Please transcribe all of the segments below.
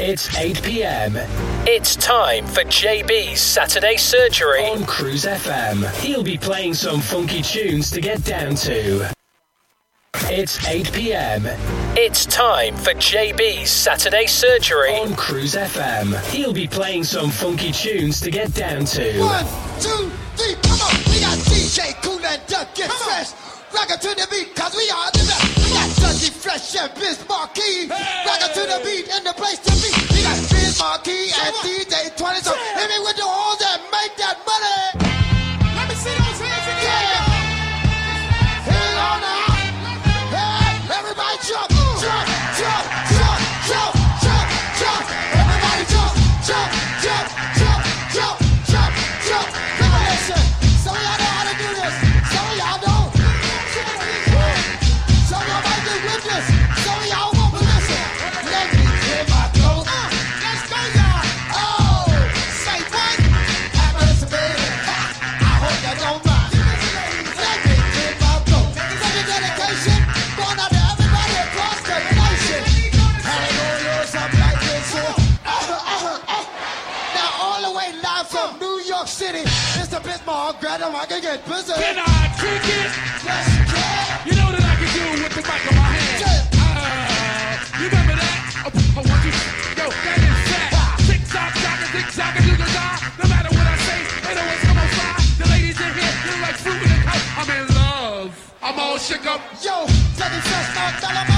It's 8 pm. It's time for JB's Saturday Surgery on Cruise FM. He'll be playing some funky tunes to get down to. It's 8 pm. It's time for JB's Saturday Surgery on Cruise FM. He'll be playing some funky tunes to get down to. One, two, three, come on. We got DJ Cool and Duck, get fresh. Rock to the beat, cause we are the fresh chef Biz Markie. Hey! Rock to the beat and the place to be. We got Biz Markie and DJ 20, so hit me with I can get busy. Can I kick it? Let's go. You know that I can do with the mic in my hand. Yeah. Uh, you remember that? Oh, oh, one, two, yo, that is that. Six socks, sockers, six and you can die. No matter what I say, they always come on fire. The ladies in here, you like fruit in a cup. I'm in love. I'm all shook up. Yo, second test, telling dollar.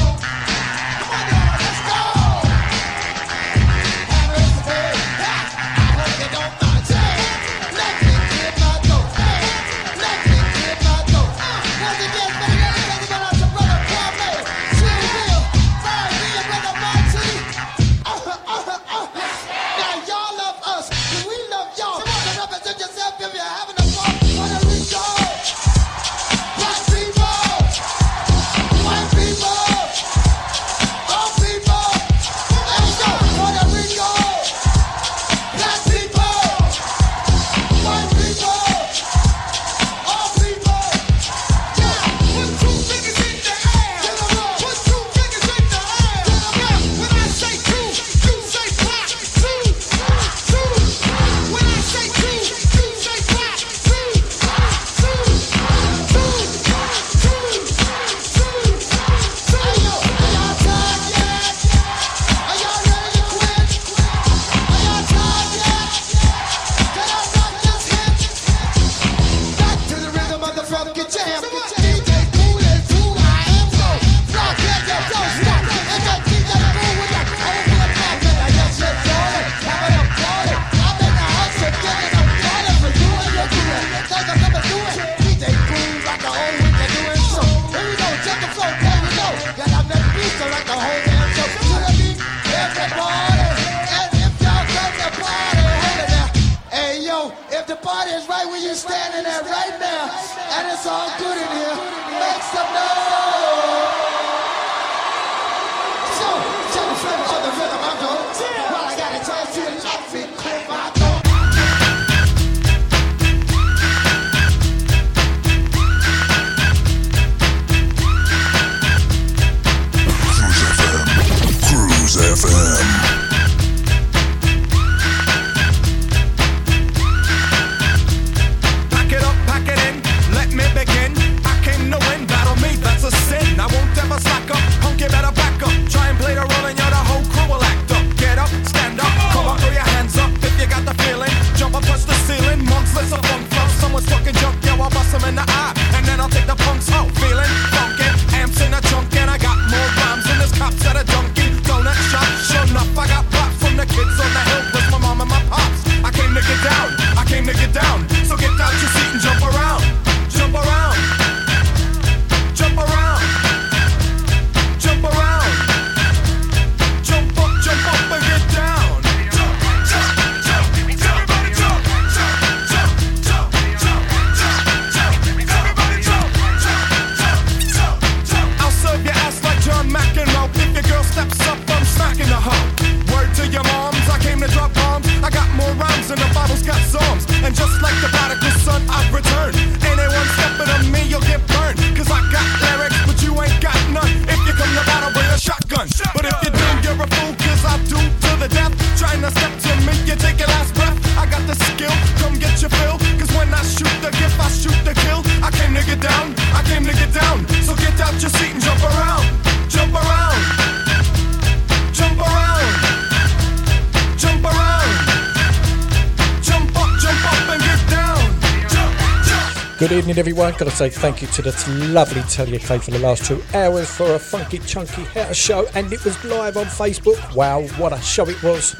Evening, everyone. Got to say thank you to the lovely Talia K for the last two hours for a funky, chunky house show, and it was live on Facebook. Wow, what a show it was!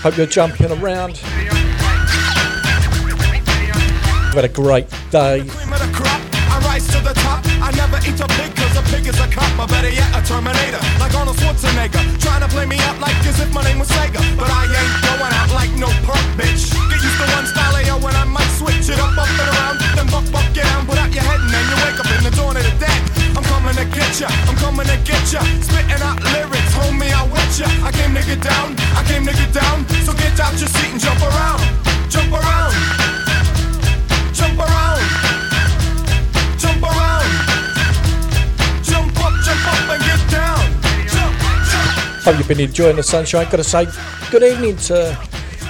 Hope you're jumping around. We've had a great day. is a cop. Or better yet, a Terminator. Like Arnold Schwarzenegger. Trying to play me out like as if my name was Sega. But I ain't going out like no punk bitch. Get used to one switch it up, up and around. Then buck, buck, get down. Put out your head and then you wake up in the dawn of the dead. I'm coming to get ya. I'm coming to get ya. Spitting out lyrics. Homie, I with ya. I came to get down. I came to get down. So get out your seat and jump around. Jump around. Jump around. Jump around. Jump up, jump up and get down. Jump, jump. Hope you've been enjoying the sunshine. Got to say good evening to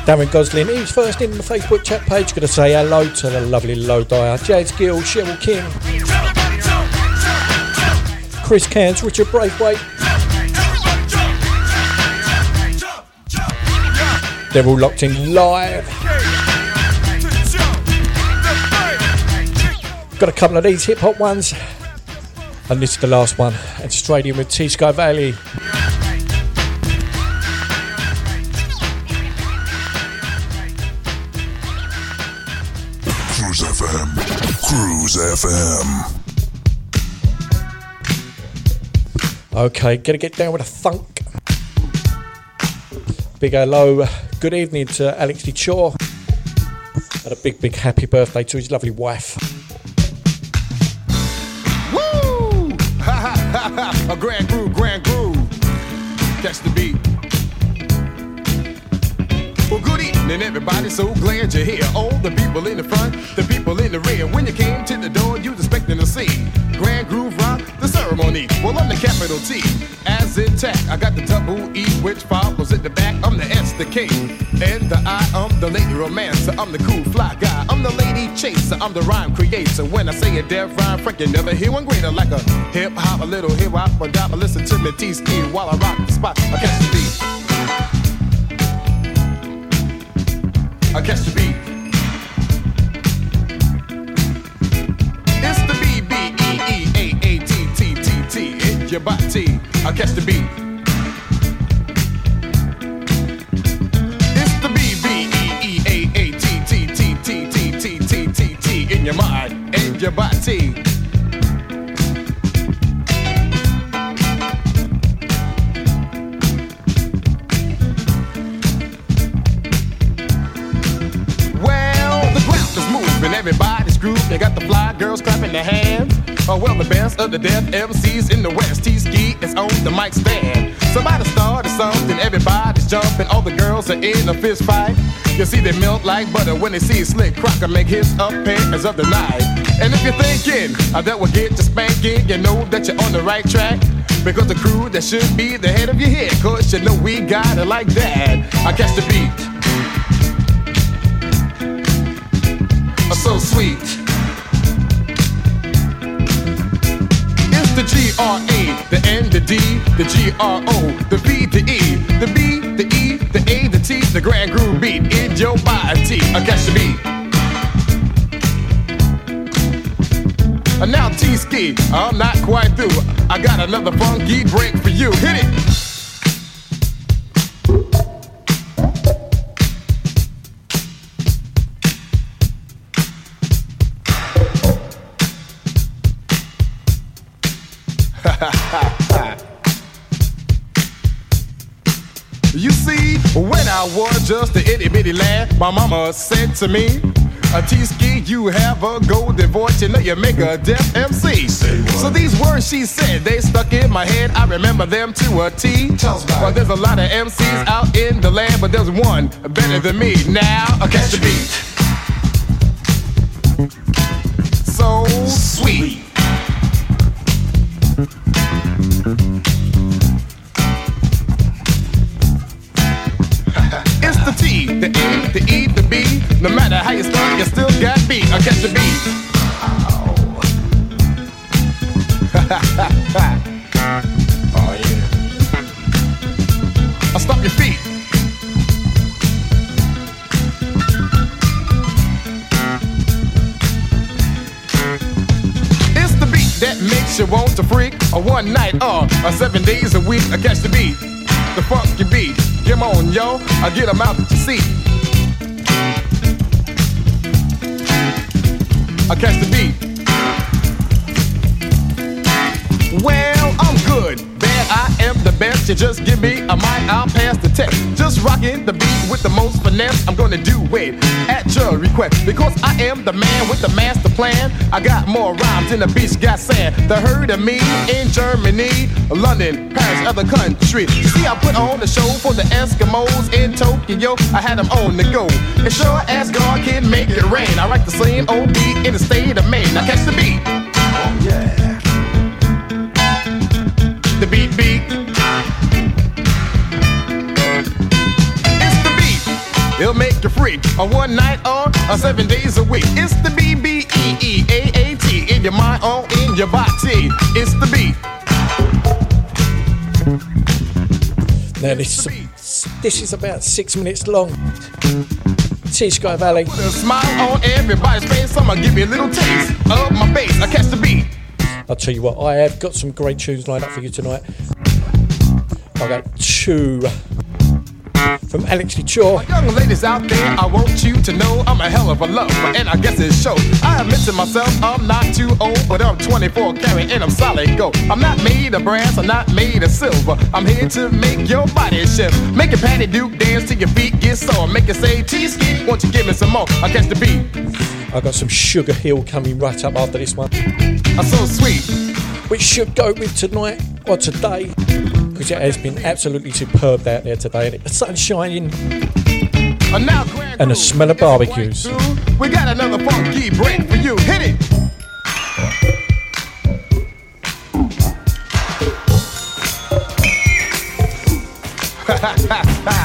Darren Gosling He was first in the Facebook chat page. To say hello to the lovely Low Dyer, Jazz Gill, Cheryl King, Chris Cairns, Richard Braithwaite. They're all locked in live. Got a couple of these hip hop ones. And this is the last one. And straight in with T-Ski Valley. Cruise FM. Okay, gonna get down with a thunk. Big hello, good evening to Alex D. Shaw. And a big, big happy birthday to his lovely wife. Woo! Ha ha ha ha! A grand groove, grand groove. Catch the beat. Well, good evening, everybody. So glad you're here. All the people in the front, the people in the rear. When you came to the door, you was expecting to see Grand Groove Rock, the ceremony. Well, I'm the capital T, as in tech. I got the double E, which follows at the back. I'm the S, the K, and the I. I'm the lady romancer. I'm the cool fly guy. I'm the lady chaser. I'm the rhyme creator. When I say a deaf rhyme, Frank, you never hear one greater. Like a hip hop, a little hip hop, a dop. Listen to me, T while I rock the spot. I catch the beat. I catch the beat. Your body. I catch the beat. It's the B B E E A A T T T T T T T T T in your mind and your body. Grooving. They got the fly girls clapping their hands. Oh, well, the best of the deaf MCs in the West. T ski is on the mic stand. Somebody started something, everybody's jumping. All the girls are in a fist fight. You see, they melt like butter when they see a Slick Crocker make his appearance of the night. And if you're thinking uh, that will get you spanking, you know that you're on the right track. Because the crew that should be the head of your head, cause you know we got it like that. I catch the beat. So sweet. It's the G R A, the N, the D, the G R O, the V, the E, the B, the E, the A, the T, the grand groove beat in your body. I catch the beat. And now T ski, I'm not quite through. I got another funky break for you. Hit it. When I was just a itty bitty lad, my mama said to me, a T-ski, you have a golden voice, you know you make a deaf MC. So these words she said, they stuck in my head, I remember them to a T. Well, there's a lot of MCs out in the land, but there's one better than me. Now, I catch the beat. So sweet. No matter how you start, you still got beat. I catch the beat. Oh. oh yeah. I stop your feet. It's the beat that makes you want to freak. A one night, uh, or seven days a week. I catch the beat. The funk, funky beat. Come on, yo. I get 'em out that you see. I catch the beat. Well, I am the best. You just give me a mic, I'll pass the test. Just rocking the beat with the most finesse. I'm gonna do it at your request. Because I am the man with the master plan. I got more rhymes than the beach got sand. The heard of me in Germany, London, Paris, other countries. See, I put on the show for the Eskimos in Tokyo. I had them on the go. And sure as God can make it rain. I write the same old beat in the state of Maine. Now catch the beat. The beat beat. It's the beat. It'll make you freak. A one night or a seven days a week. It's the B B E E A A T in your mind or in your body. It's the beat. Now this is, this is about six minutes long. T-Ski Valley. Put a smile on everybody's face. I'ma give you a little taste of my face. I catch the beat. I'll tell you what, I have got some great tunes lined up for you tonight. I got two from Alex Lichore. Young ladies out there, I want you to know I'm a hell of a lover, and I guess it shows. I admit to myself, I'm not too old, but I'm 24 carat and I'm solid gold. I'm not made of brass, I'm not made of silver. I'm here to make your body shift. Make your patty duke dance till your feet get sore. Make it say, T-ski, won't you give me some more? I catch the beat. I got some Sugar Hill coming right up after this one, I'm so sweet. which should go with tonight or today, because it has been absolutely superb out there today. And the sun's shining. And And the smell of barbecues. We got another funky break for you. Hit it. Summertime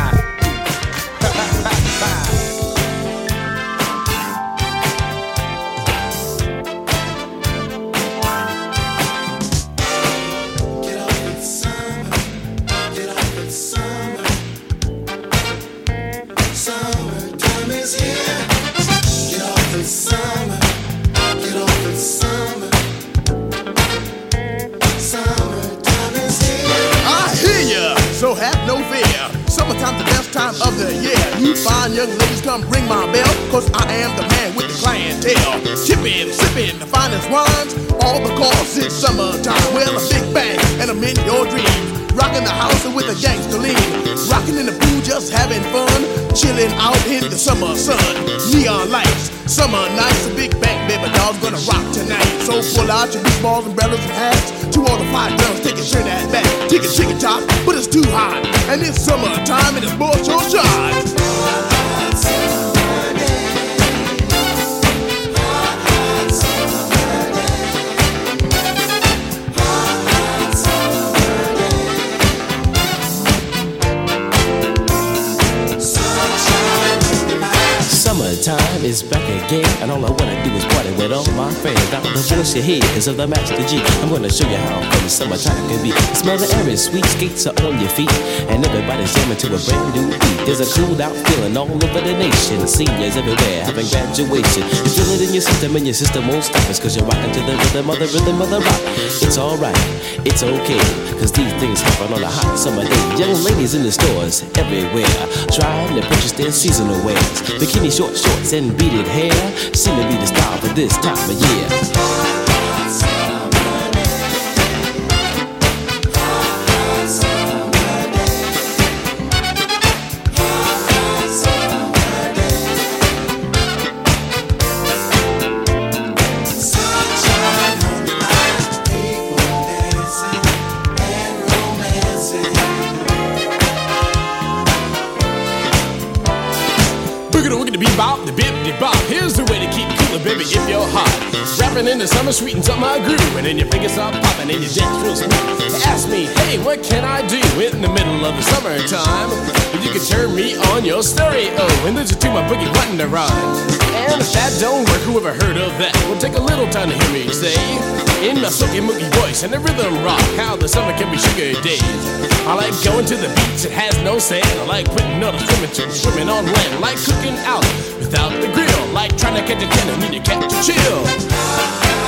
fine young ladies come ring my bell, cause I am the man with the clientele. Chipping, sipping the finest wines, all because it's summertime. Well, a big bang, and I'm in your dreams. Rocking the house with a gangster lean. Rocking in the pool, just having fun. Chilling out in the summer sun. Neon lights, summer nights. A big bang, baby doll's gonna rock tonight. So pull out your beach balls, umbrellas, and hats. To all the fine girls, take a turn that back. Take a chicken top, but it's too hot. And it's summertime and it's more short shot. Is back again, and all I wanna do is party with all my friends. Now the voice you hear is of the Master G. I'm gonna show you how fun summertime can be. Smell the air is sweet, skates are on your feet, and everybody's jamming to a brand new beat. There's a cooled out feeling all over the nation. Seniors everywhere having graduation. You feel it in your system, and your system won't stop. It's cause you're rocking to the rhythm of the rhythm of the rock. It's alright, it's okay, cause these things happen on a hot summer day. Young ladies in the stores everywhere, trying to purchase their seasonal wares. Bikini short shorts and beaded hair seem to be the style for this time of year. Sweetens up my groove, and then your fingers start popping and your dance real smooth. Ask me, hey, what can I do in the middle of the summertime? If you can turn me on your stereo oh, and listen to my boogie button to rhyme. And if that don't work, whoever heard of that? Will take a little time to hear me say, in my silky mookie voice and the rhythm rock, how the summer can be sugar days. I like going to the beach, it has no sand. I like putting on a swimming to swimming on land, like cooking out without the grill, like trying to catch a tenor, need to catch a chill.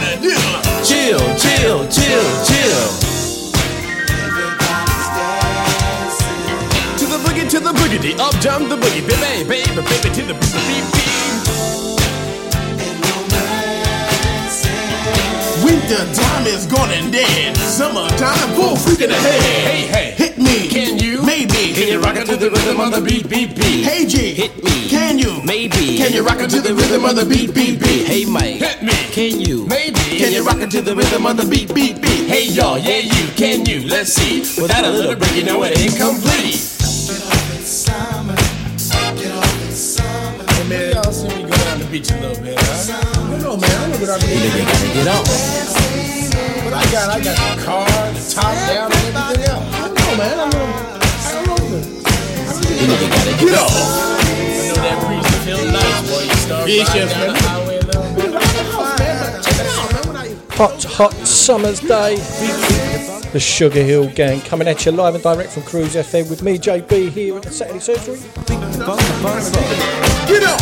do what you wanna do. Chill, chill, chill, chill. To the boogie, to the boogity, up jump the boogie, baby, baby, baby, to the beat, beat. Winter time is gone and dead. Summertime, full freaking ahead. Hey, hey, Hit me. Can you? Maybe. Can you rock it to the rhythm of the beat, beat, beat? Hey G. Hit me. Can you? Maybe. Can you rock it to the rhythm of the beat, beat, beat? Hey, Mike. Hit me. Can you? Maybe. Can you rock it to the rhythm of the beat, beat, beat? Hey y'all, yeah you, can you? Let's see. Without a little break, you know it ain't complete. Get off it's summer. Get off it's summer. Hey man, y'all see me go down the beach a little bit, huh? I know, man. I know what I You nigga gotta get off. But I got, I got the car, the top down, and everything else. I man. I know. I know. You nigga gotta get on. I know that breeze feel nice, boy. You start riding down the highway a little bit. Check it out, man. When I Hot, hot summer's day. The Sugar Hill Gang coming at you live and direct from Cruise FM with me, JB, here at the Saturday Surgery. get up.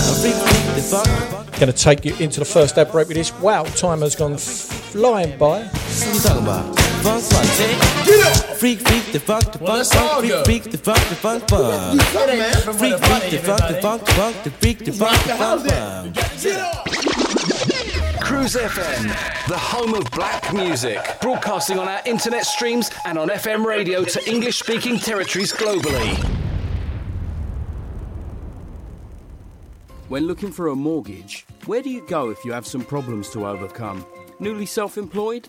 Going to take you into the first ad break with this. Wow, time has gone flying by. What you talking about? Funk, funk, take. Eh? Get up. Freak, freak, the funk, the Well, funk, let's all funk, go. freak, freak, the funk, the funk, funk. It ain't nothing but Freak, a party, freak, the funk, the everybody. funk, the funk, the freak, the funk, the funk, funk. Get up. Cruise FM, the home of black music. Broadcasting on our internet streams and on FM radio to English speaking territories globally. When looking for a mortgage, where do you go if you have some problems to overcome? Newly self employed?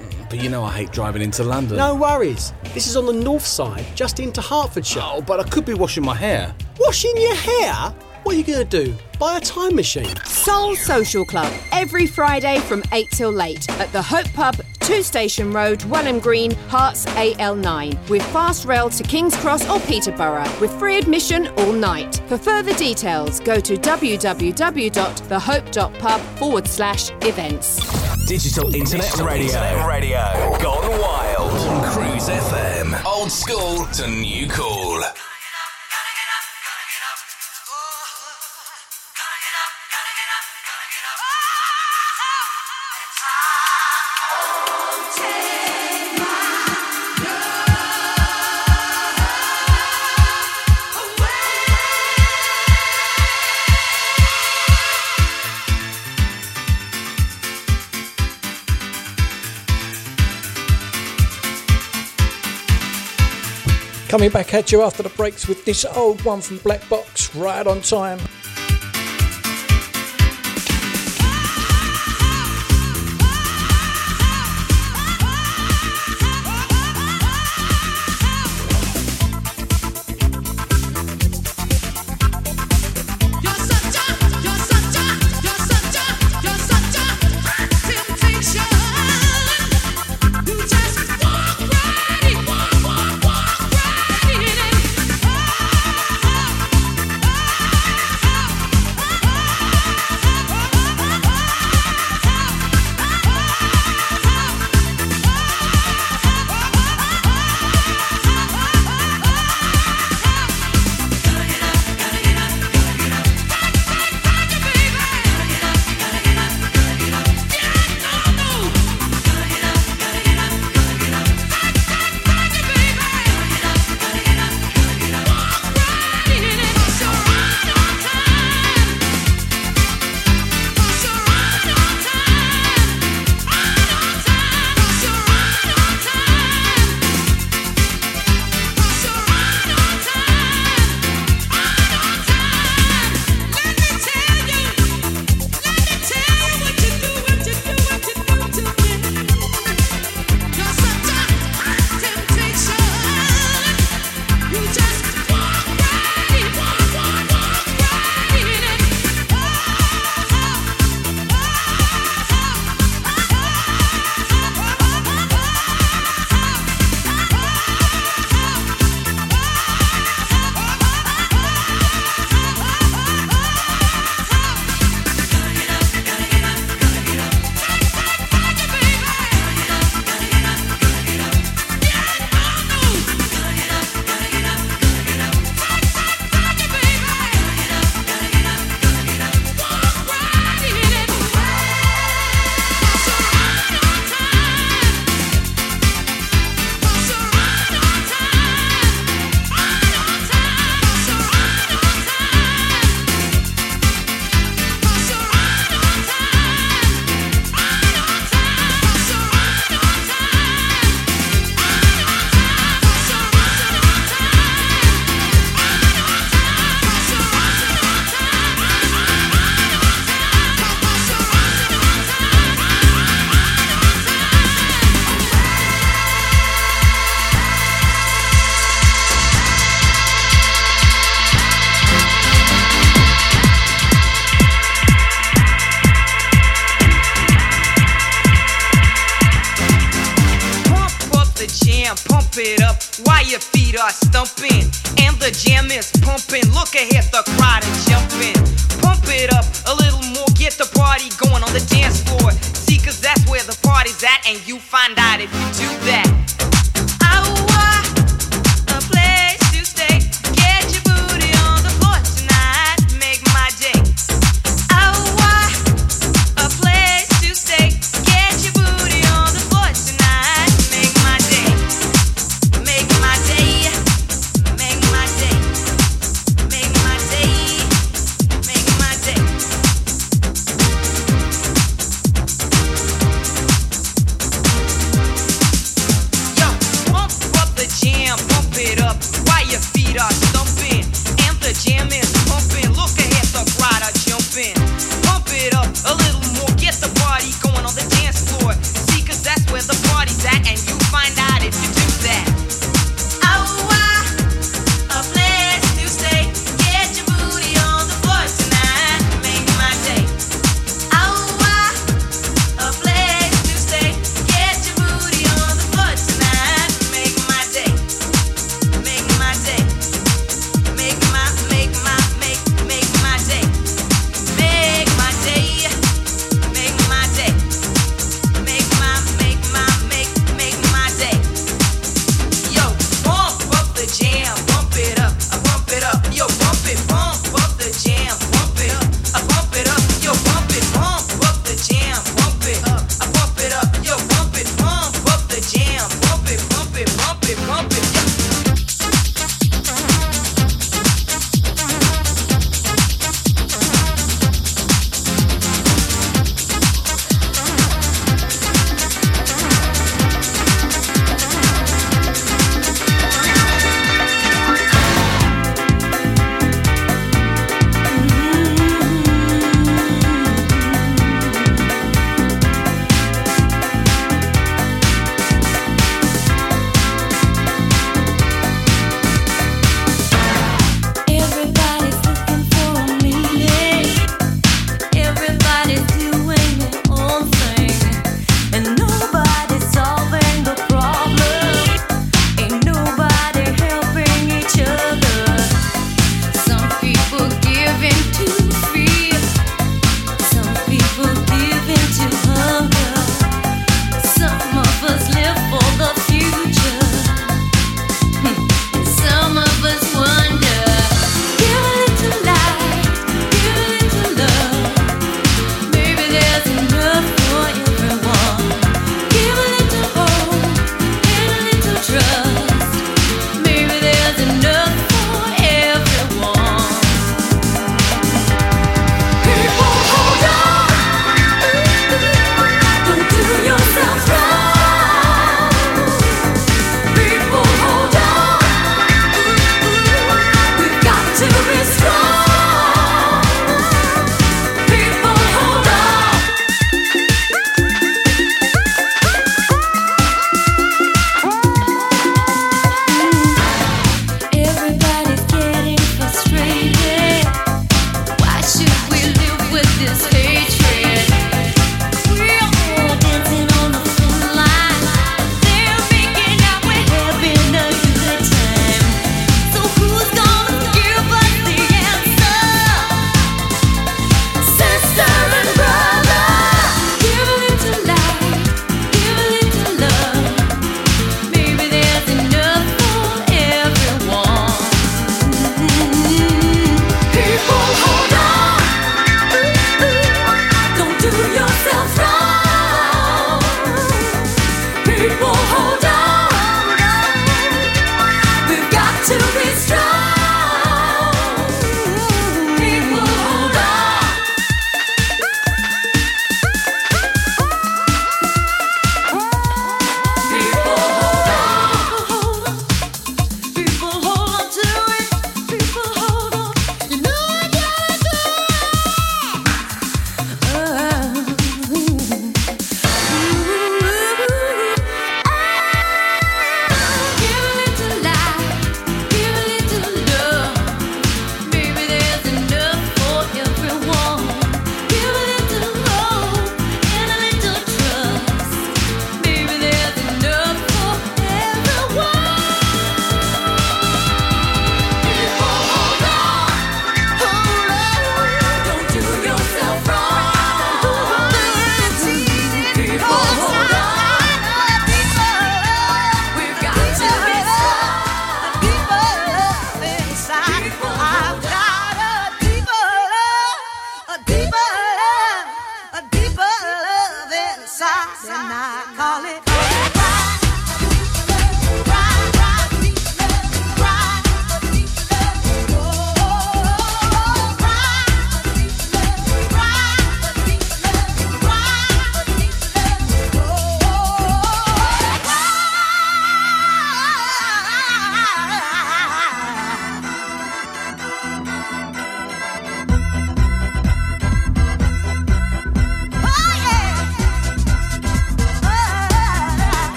but you know I hate driving into London. No worries, this is on the north side, just into Hertfordshire. Oh, but I could be washing my hair. Washing your hair? What are you going to do? Buy a time machine? Soul Social Club every Friday from 8 till late at the Hope Pub, 2 Station Road, Welham Green, Herts AL9 with fast rail to King's Cross or Peterborough with free admission all night. For further details, go to www.thehope.pub forward slash events. Digital Internet Radio. Radio. Gone wild. On Cruise FM. Old school to new cool. Coming back at you after the breaks with this old one from Black Box, right on time.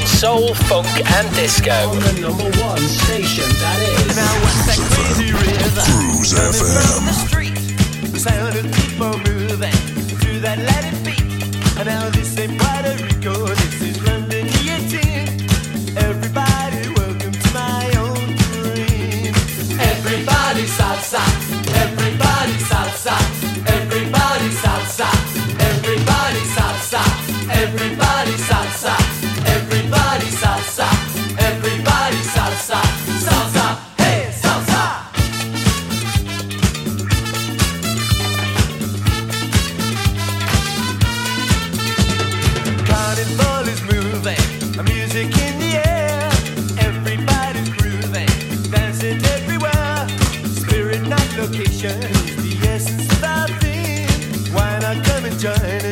in soul, funk, and disco. On the number one station, that is. Now, Cruise FM.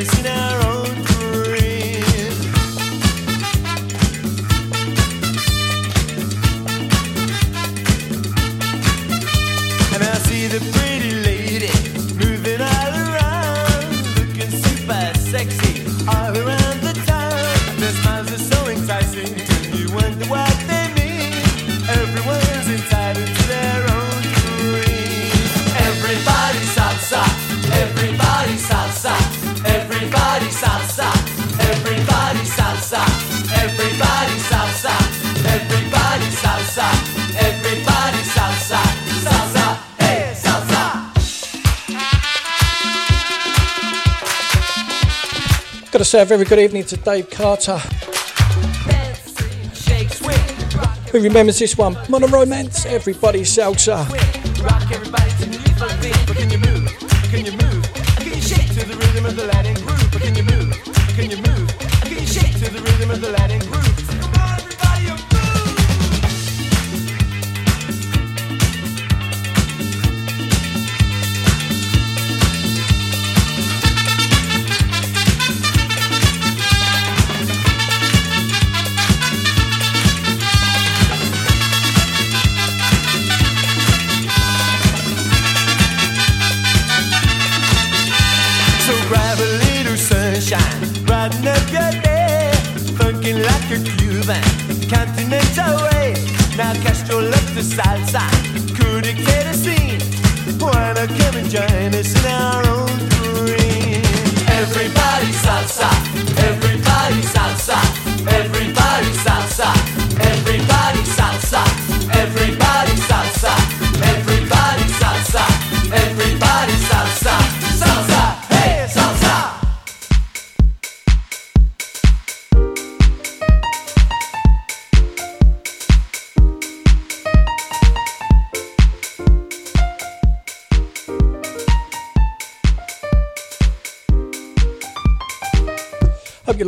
girl, say a very good evening to Dave Carter. Who remembers this one? Modern Romance, everybody salsa.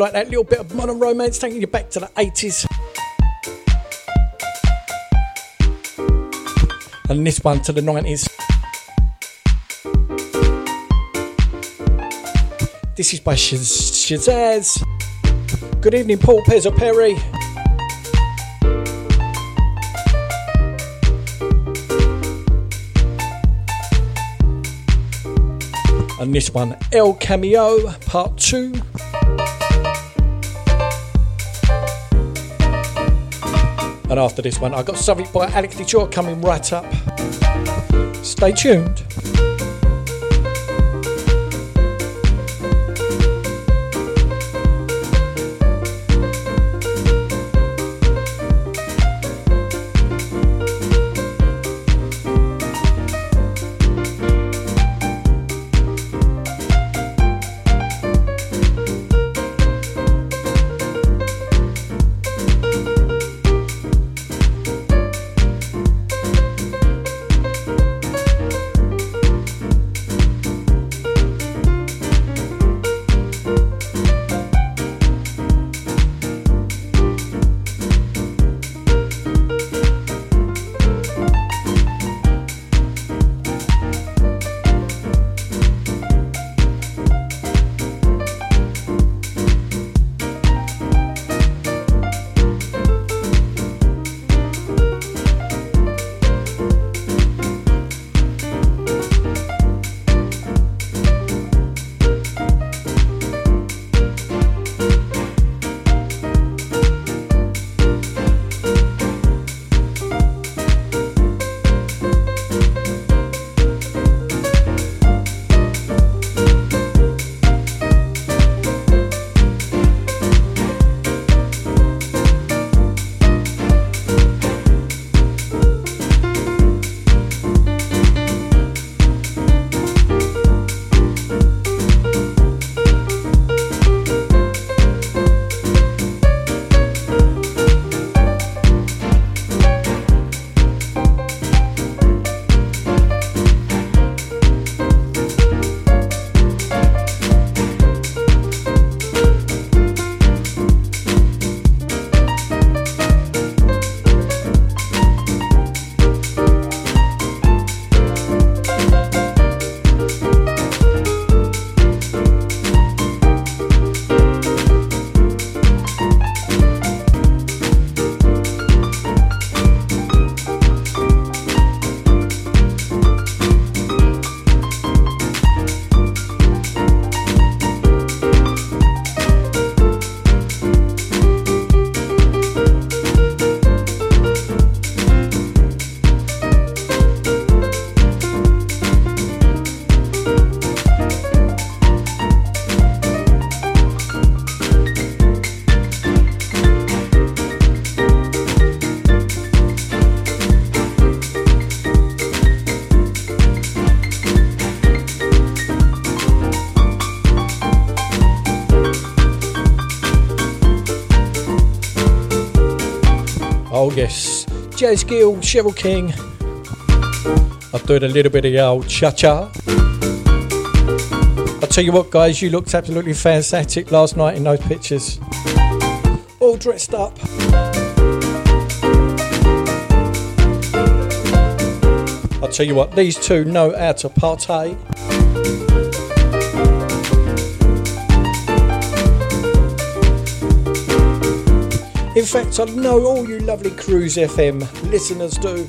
like that little bit of modern romance taking you back to the 80s. And this one to the 90s. This is by Shaz- Shazaz. Good evening, Paul Pezza Perry. And this one, El Cameo, part two. And after this one, I've got something by Alex Di Ciò coming right up. Stay tuned. Yes, Jazz Gill, Cheryl King. I'm doing a little bit of the old cha-cha. I'll tell you what, guys, you looked absolutely fantastic last night in those pictures. All dressed up. I'll tell you what, these two know how to partay. Fact, I know all you lovely Cruise FM listeners do.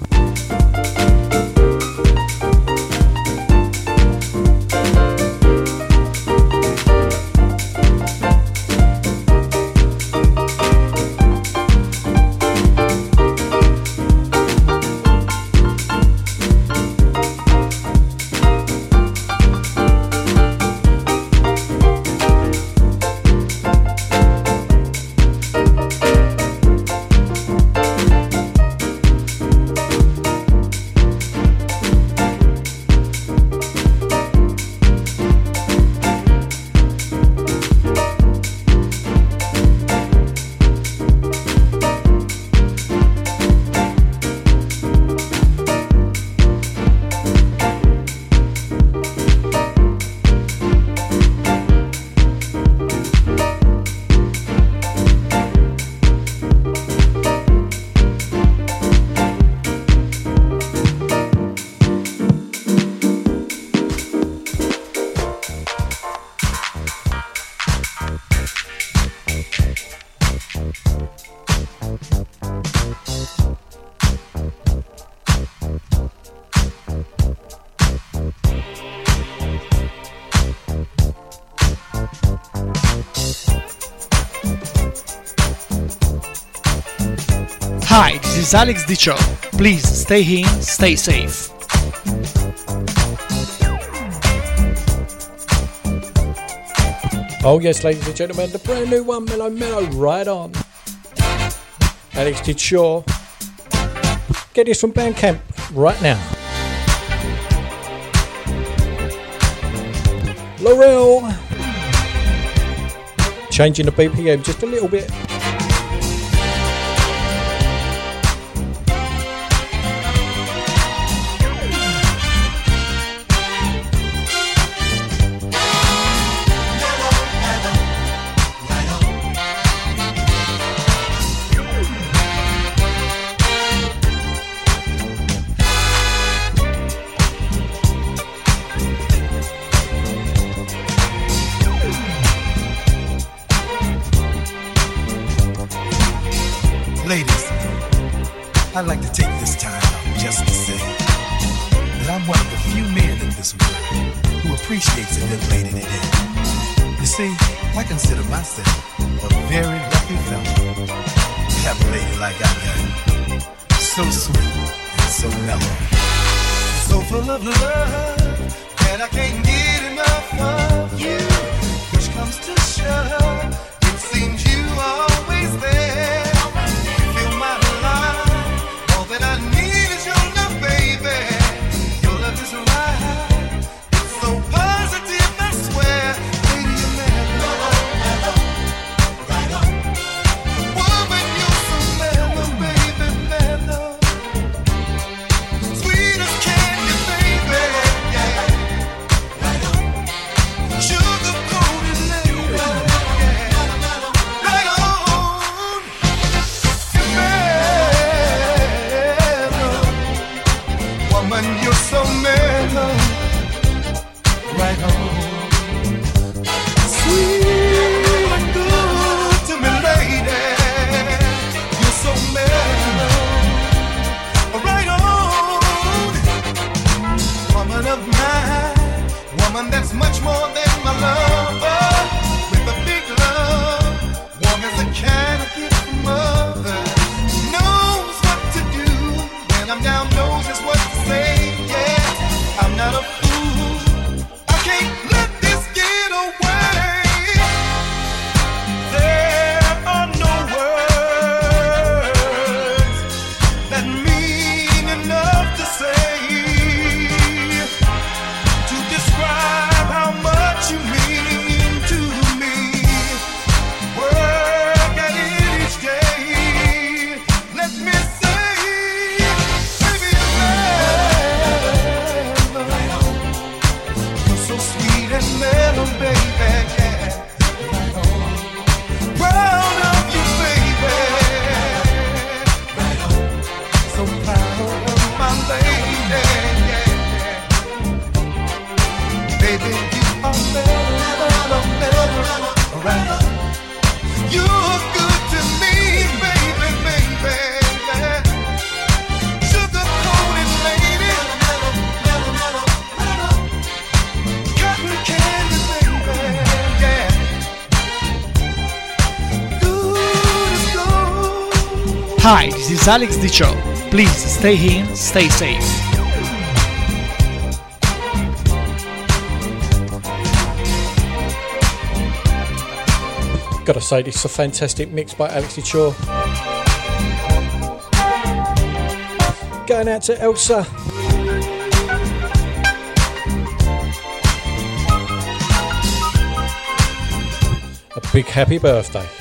Is Alex Di Ciò. Please stay in, stay safe. Oh yes, ladies and gentlemen, the brand new one, Mellow Mellow, right on. Alex sure. Get this from Bandcamp right now. Laurel. Changing the BPM just a little bit. Hi, this is Alex Di Ciò. Please stay in, stay safe. Gotta say, this is a fantastic mix by Alex Shaw. Going out to Elsa. A big happy birthday.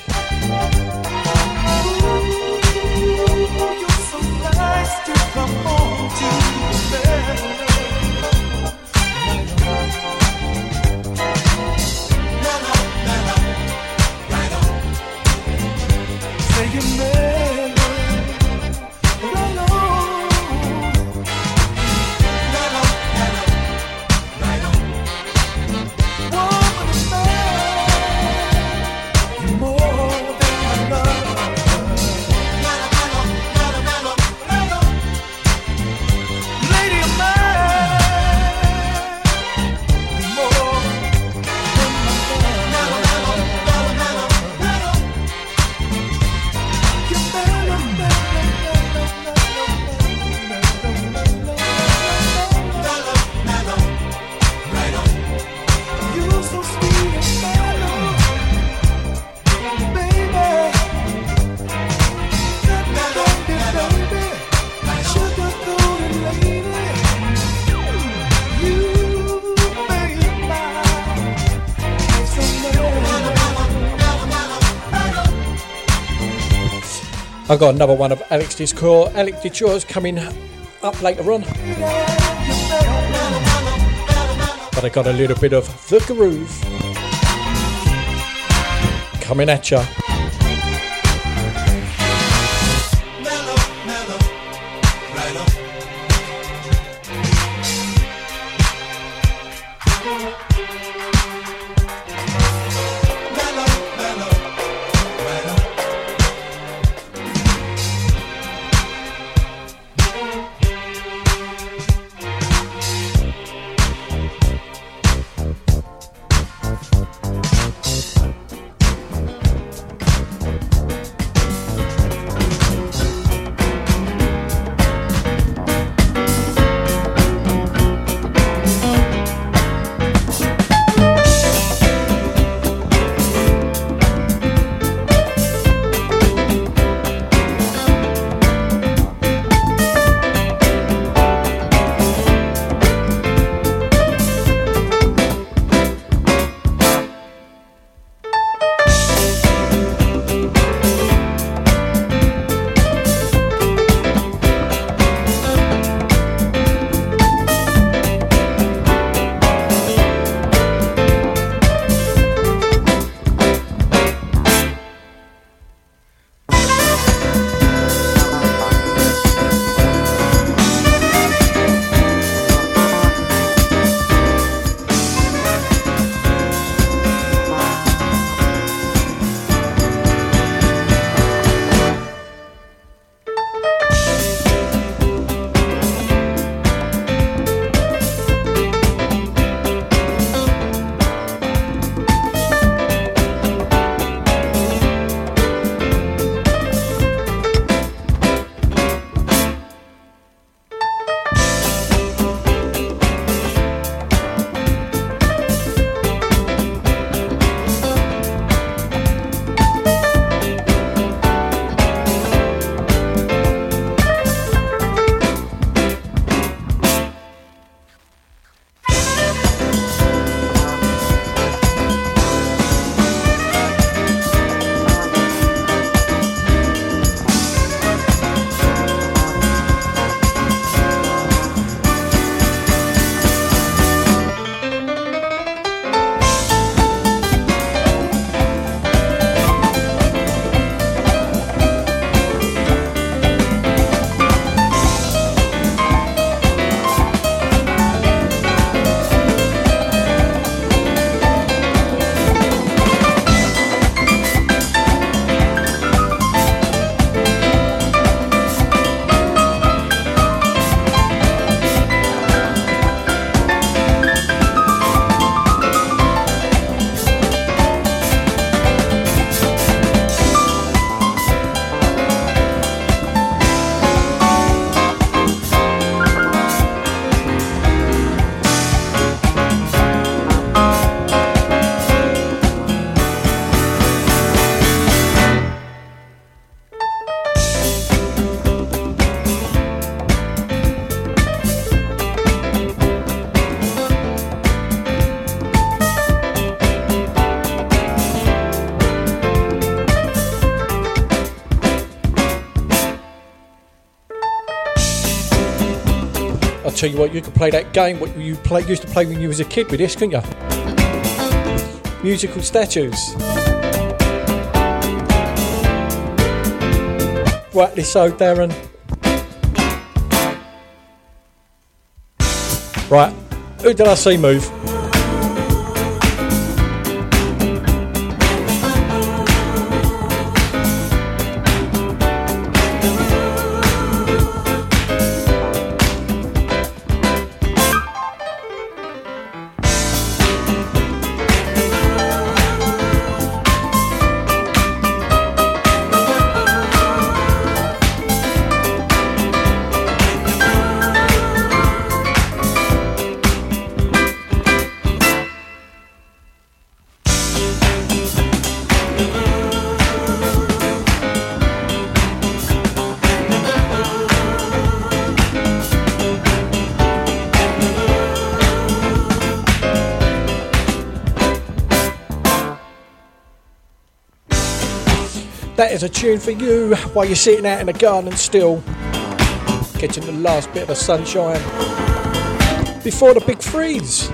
I got another one of Alex Discore. Alex Discore's coming up later on. But I got a little bit of the groove coming at ya. Tell you what, you could play that game what you play, used to play when you was a kid with this, couldn't you? Musical statues. Rightly so, Darren. Right, who did I see move? That is a tune for you while you're sitting out in the garden still, getting the last bit of the sunshine before the big freeze.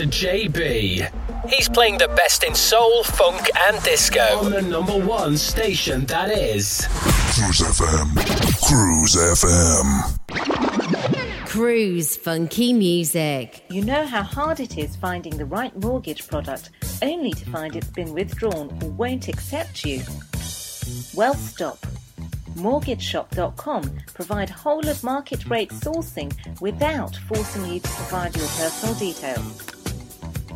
Locked JB. He's playing the best in soul, funk, and disco on the number one station that is. Cruise FM. Cruise FM. Cruise Funky Music. You know how hard it is finding the right mortgage product only to find it's been withdrawn or won't accept you? Well, stop. MortgageShop.com provide whole of market rate sourcing without forcing you to provide your personal details.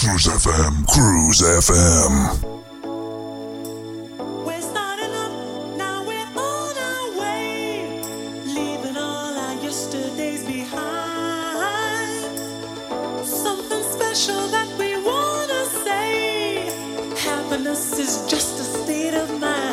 Cruise FM. Cruise FM. We're starting up, now we're on our way, leaving all our yesterdays behind. Something special that we wanna say. Happiness is just a state of mind.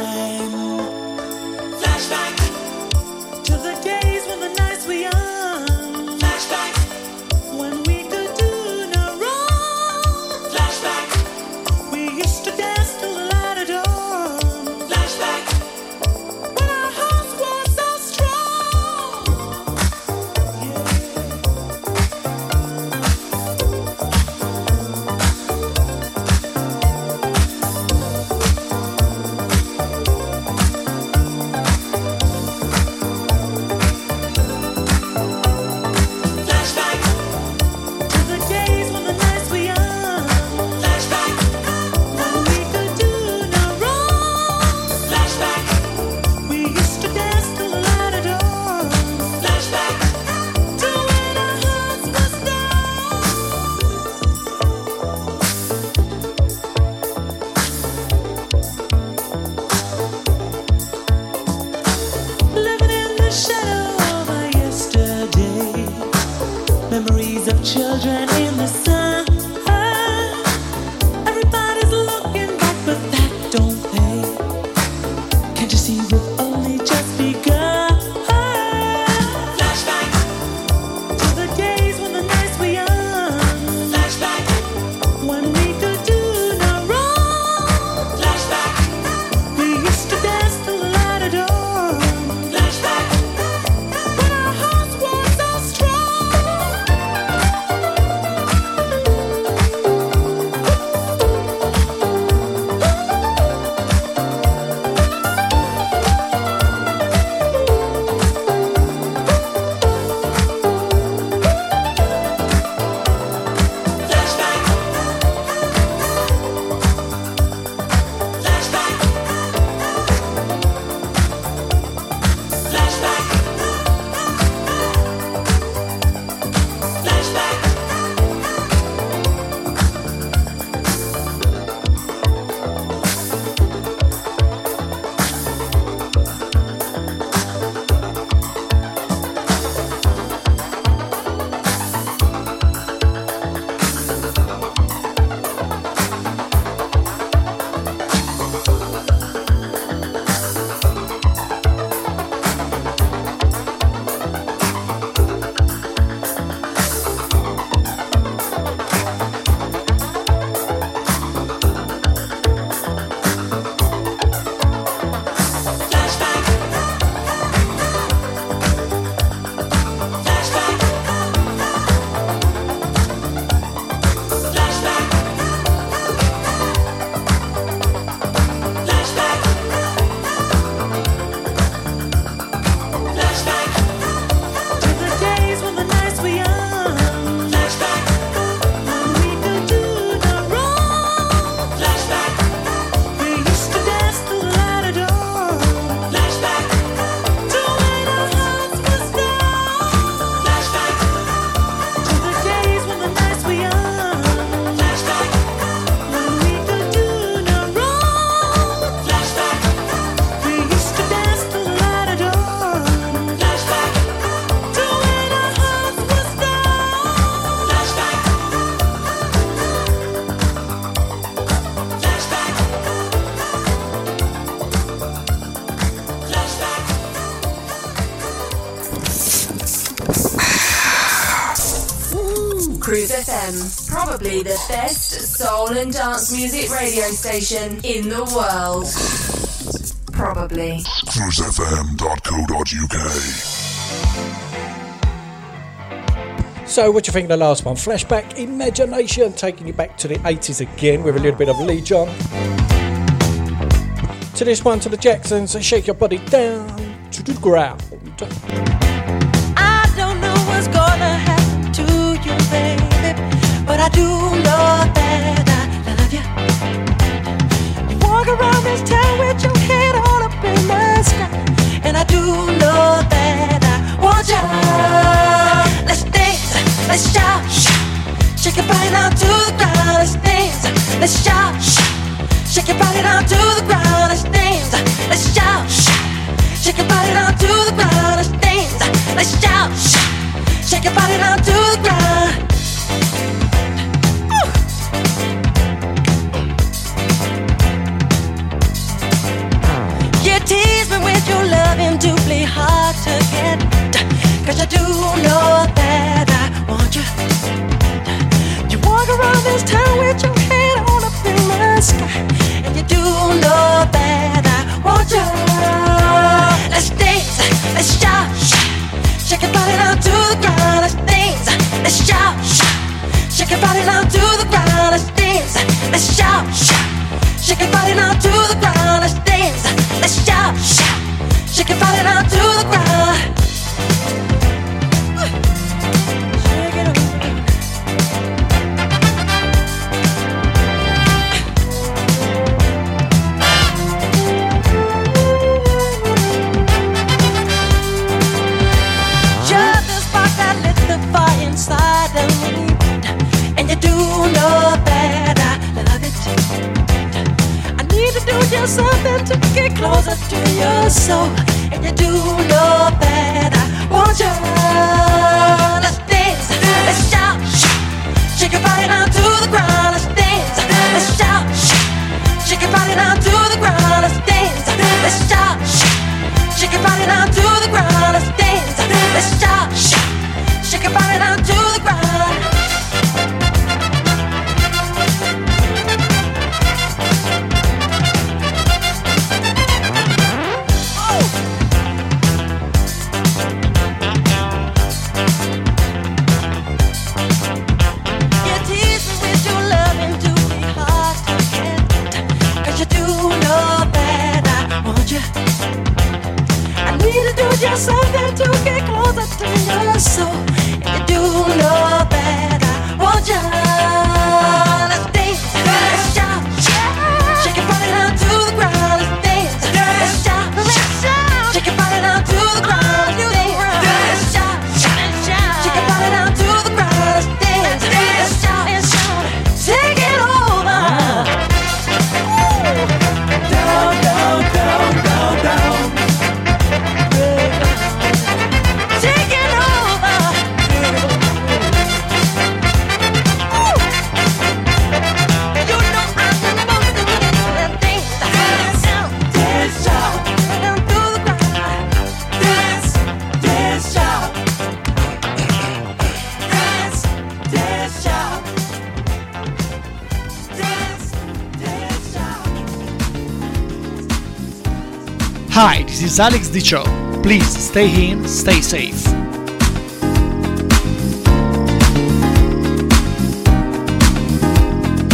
Probably the best soul and dance music radio station in the world. Probably. cruisefm.co.uk. So, what do you think of the last one? Flashback Imagination, taking you back to the 80s again with a little bit of Lee John. To this one, to the Jacksons, shake your body down to the ground. Let's shout, shout. shake your body down to the ground. Let's dance, let's shout, shout. shake your body down to the ground. Let's dance, let's shout, shout. shake your body down to the ground. Something to get closer to your soul, and you do know that I want you. Let's dance, let's shout, shake your body down to the ground. Let's dance, let's shout, shake your body down to the ground. Let's dance, let's shout. Shake your body down to the ground. Let's dance. Let's shout. Shake your body down to the ground. Is Alex Di Ciò. Please stay in, stay safe.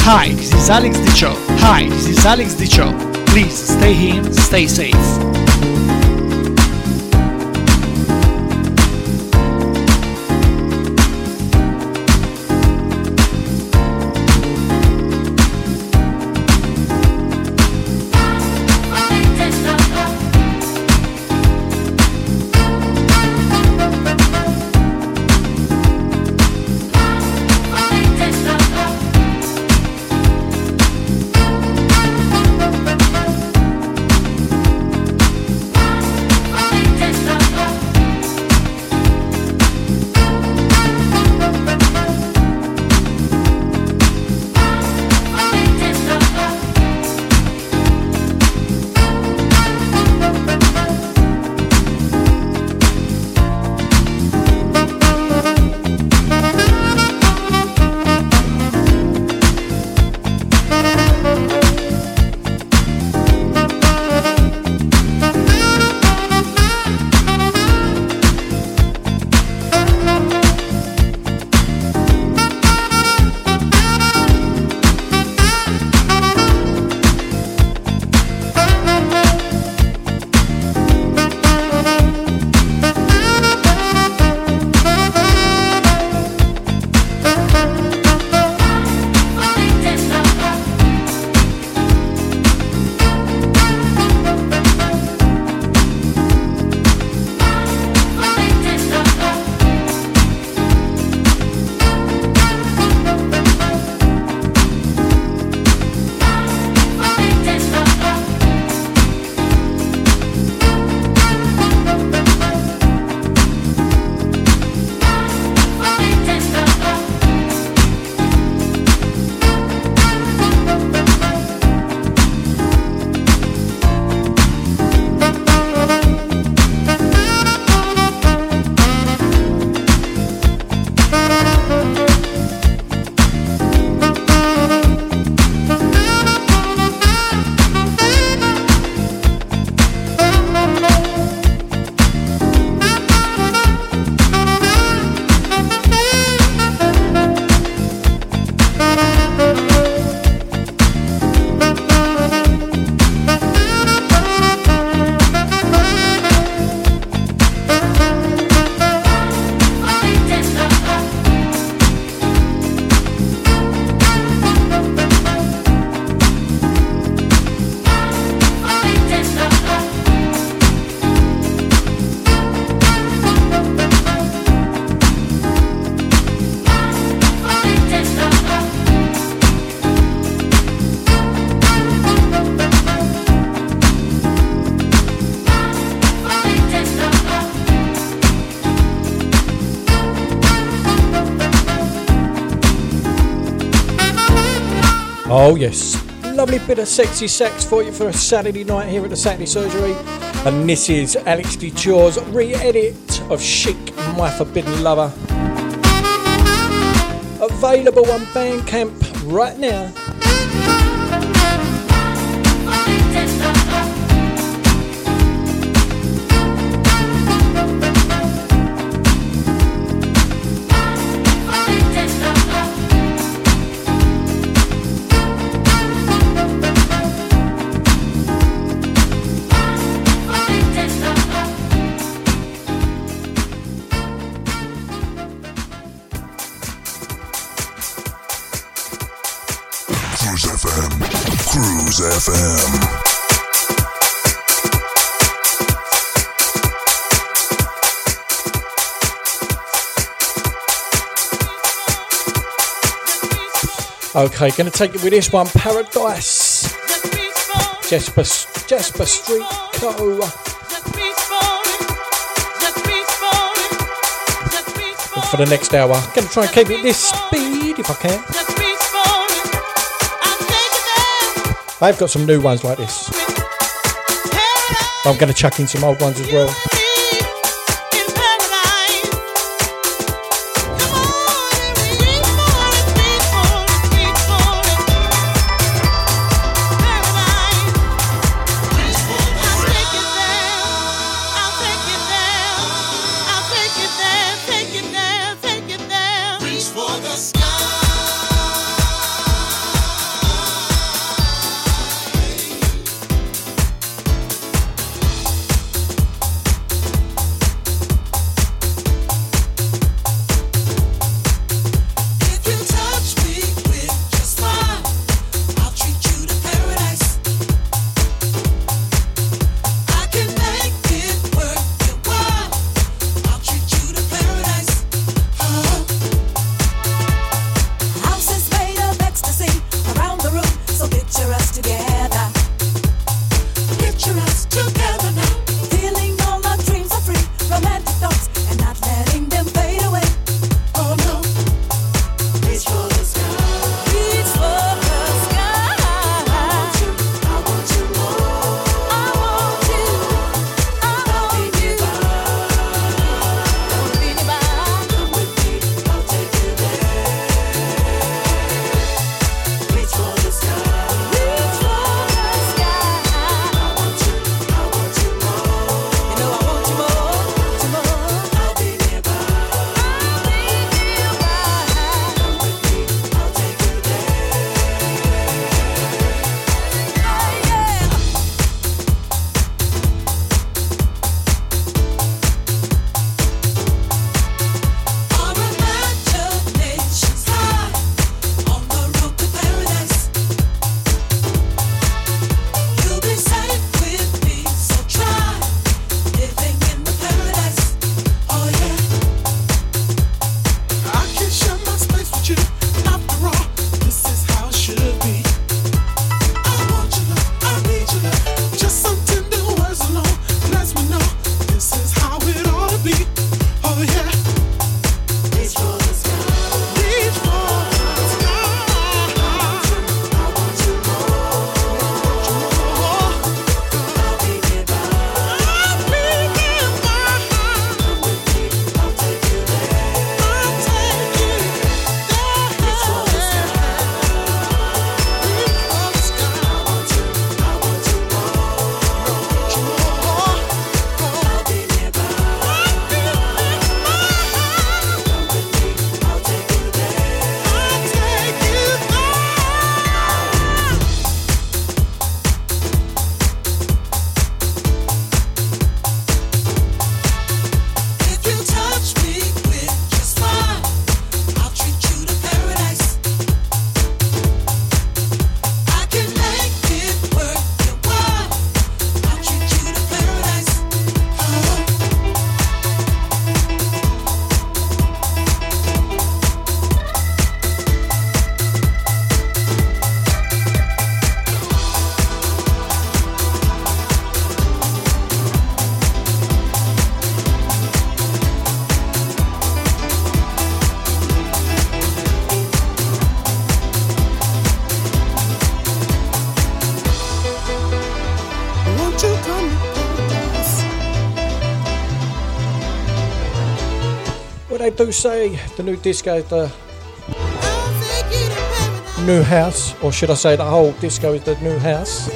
Hi, this is Alex Di Ciò. Hi, this is Alex Di Ciò. Please stay in, stay safe. Oh, yes. Lovely bit of sexy sex for you for a Saturday night here at the Saturday Surgery. And this is Alex Di Ciò's re edit of Chic, My Forbidden Lover. Available on Bandcamp right now. Okay, gonna take it with this one Paradise. Jasper, Jasper Street Co. And for the next hour, gonna try and keep it this speed if I can. They've got some new ones like this. I'm gonna chuck in some old ones as well. Well, they do say the new disco the new house, or should I say the whole disco is the new house?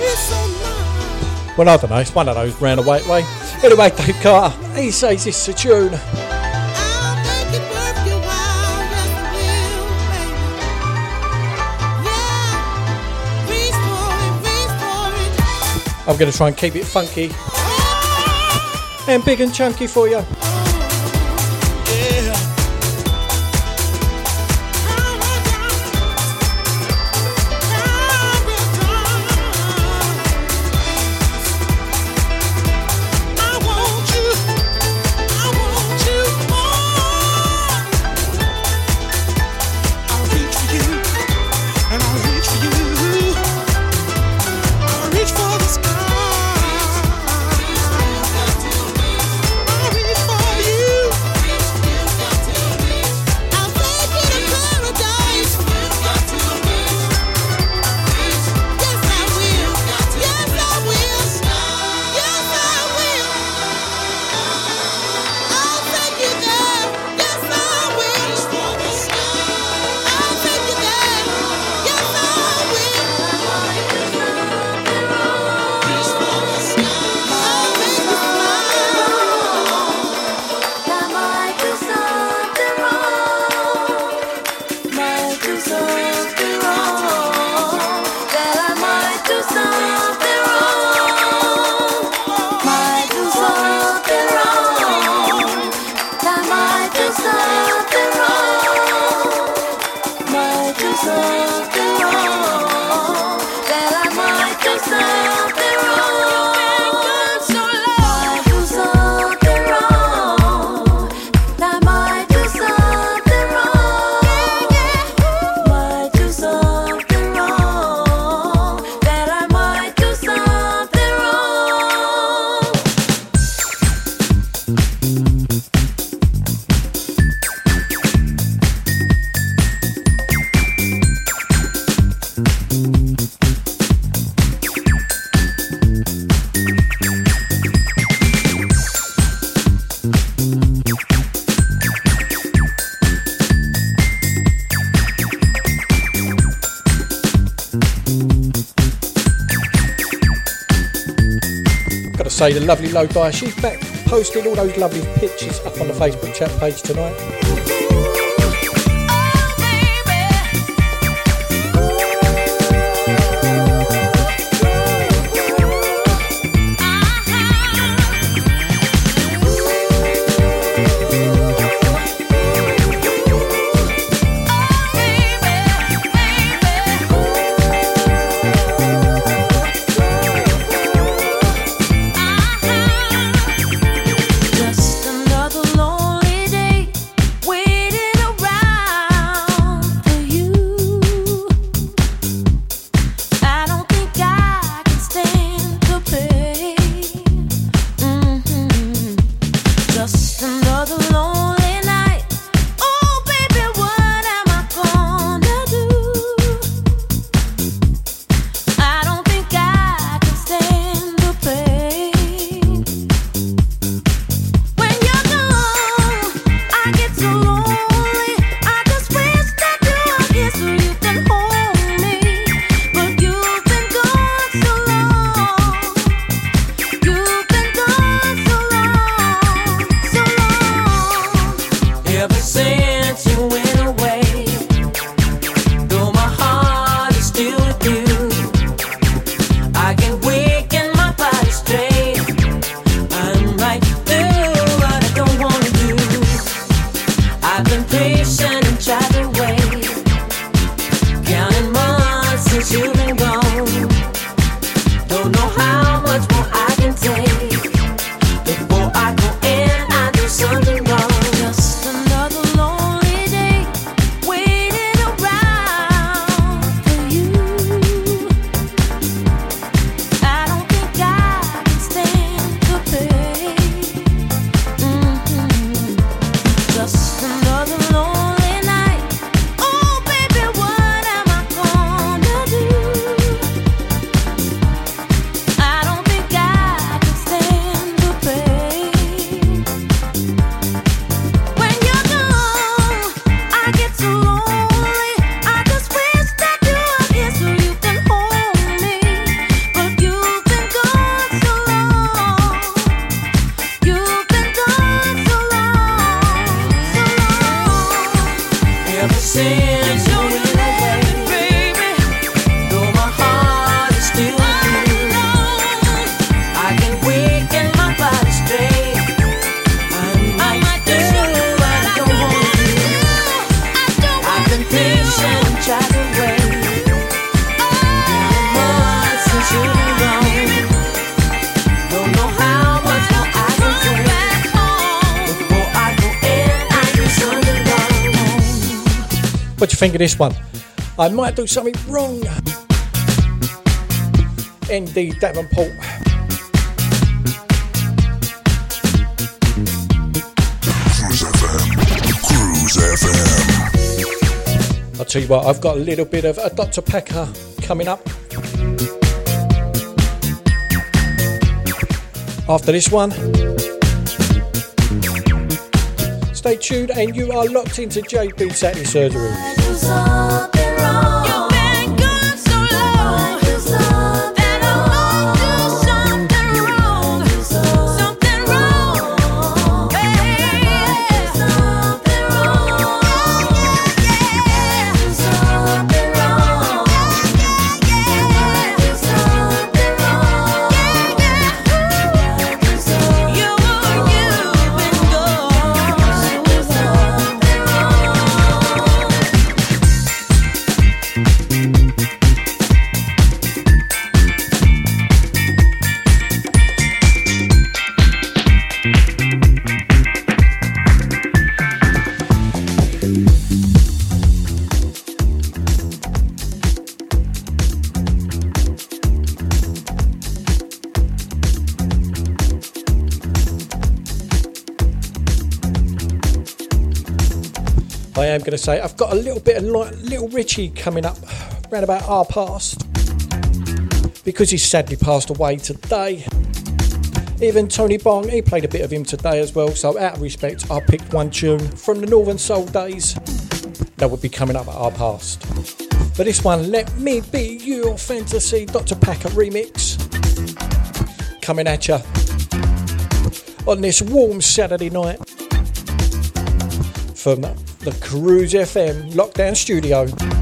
Well, I don't know. It's one of those roundabout way. Anyway, Dave Carter, he says it's a tune. I'm going to try and keep it funky and big and chunky for you. The Dyer, she's back posting all those lovely pictures up on the Facebook chat page tonight. What do you think of this one? I might do something wrong. N'Dea Davenport. Cruise FM. Cruise FM. I'll tell you what, I've got a little bit of a Dr. Packer coming up. After this one. Stay tuned, and you are locked into JB Saturday Surgery. Am I've got a little bit of li- Little Richie coming up around about our past because he's sadly passed away today. Even Tony Bong, he played a bit of him today as well. So out of respect, I picked one tune from the Northern Soul days that would be coming up at our past. But this one, Let Me Be Your Fantasy, Dr. Packer remix, coming at you on this warm Saturday night from the Cruise FM lockdown studio.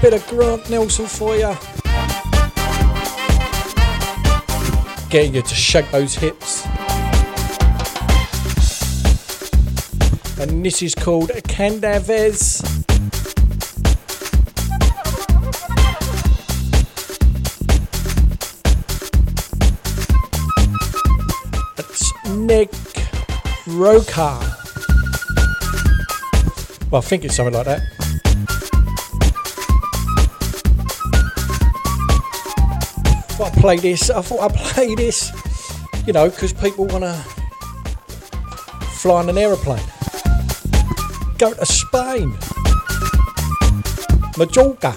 Bit of Grant Nelson for you. Getting you to shake those hips. And this is called Candavez. It's Nick Roca. Well, I think it's something like that. Play this. I thought I'd play this, you know, because people want to fly on an aeroplane, go to Spain, Majorca.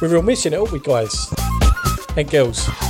We're real missing it, aren't we, guys and girls?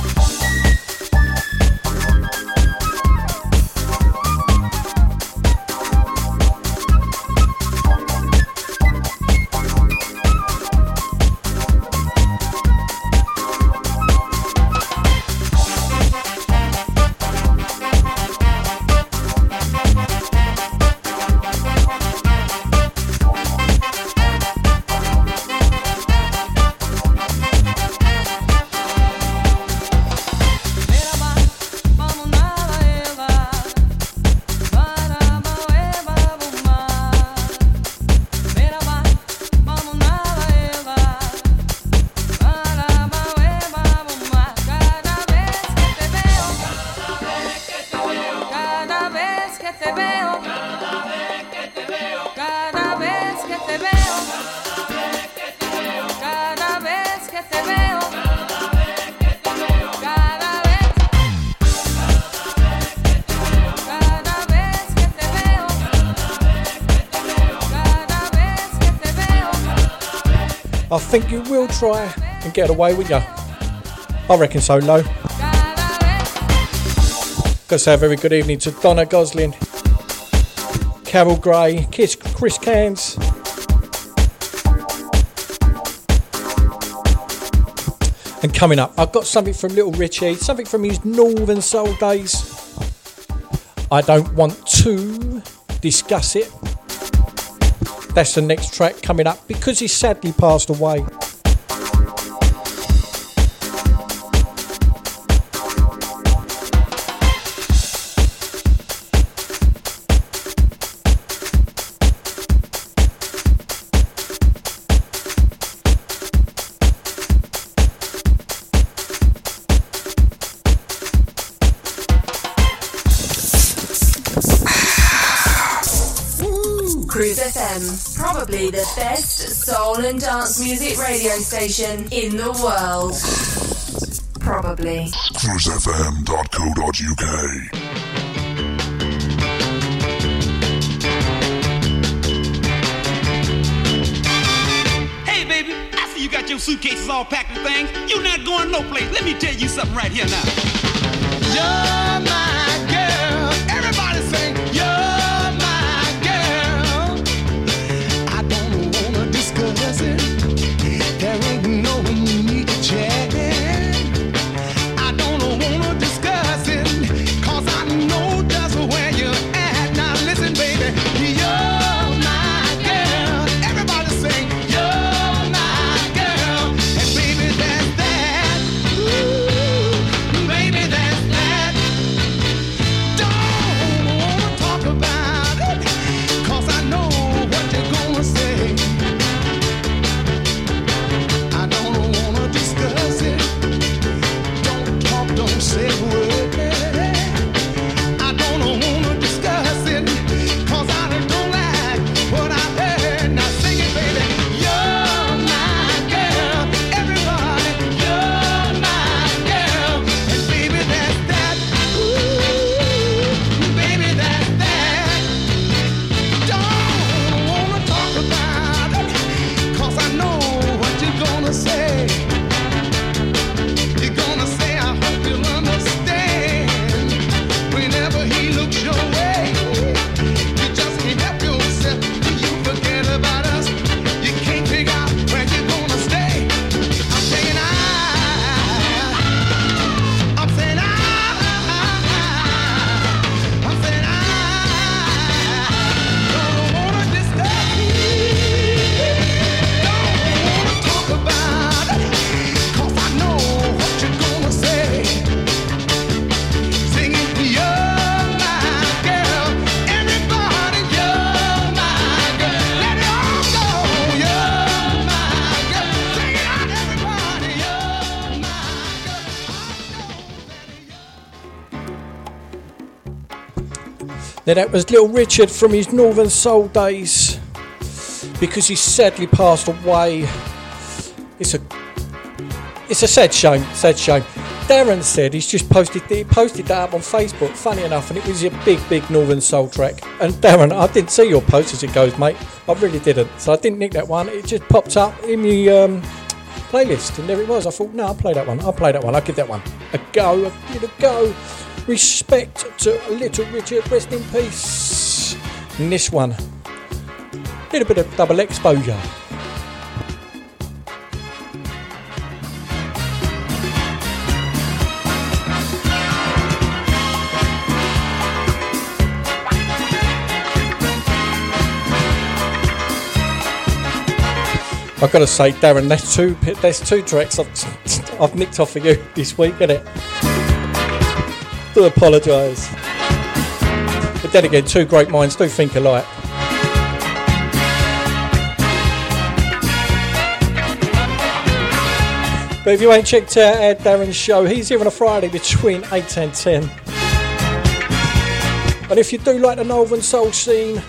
Think you will try and get away with you. I reckon so, low. Got to say a very good evening to Donna Gosling, Carol Gray, Kiss, Chris Cans. And coming up, I've got something from Little Richie, something from his Northern Soul days. I don't want to discuss it. That's the next track coming up because he sadly passed away. Music radio station in the world. Probably. cruisefm.co.uk. Hey, baby, I see you got your suitcases all packed with things. You're not going no place. Let me tell you something right here now. You're Now that was Little Richard from his Northern Soul days. Because he sadly passed away. It's a it's a sad shame, sad shame. Darren said he's just posted he posted that up on Facebook, funny enough, and it was a big, big Northern Soul track. And Darren, I didn't see your post as it goes, mate. I really didn't. So I didn't nick that one. It just popped up in the um, playlist, and there it was. I thought, no, I'll play that one. I'll play that one. I'll give that one a go. I'll give it a go. Respect to uh, Little Richard, rest in peace. And this one, a little bit of double exposure. I've got to say, Darren, there's two there's two tracks I've, I've nicked off for you this week, isn't it? Do apologise. But then again, two great minds do think alike. But if you ain't checked out Ed Darren's show, he's here on a Friday between 8 and 10. And if you do like the Northern Soul scene,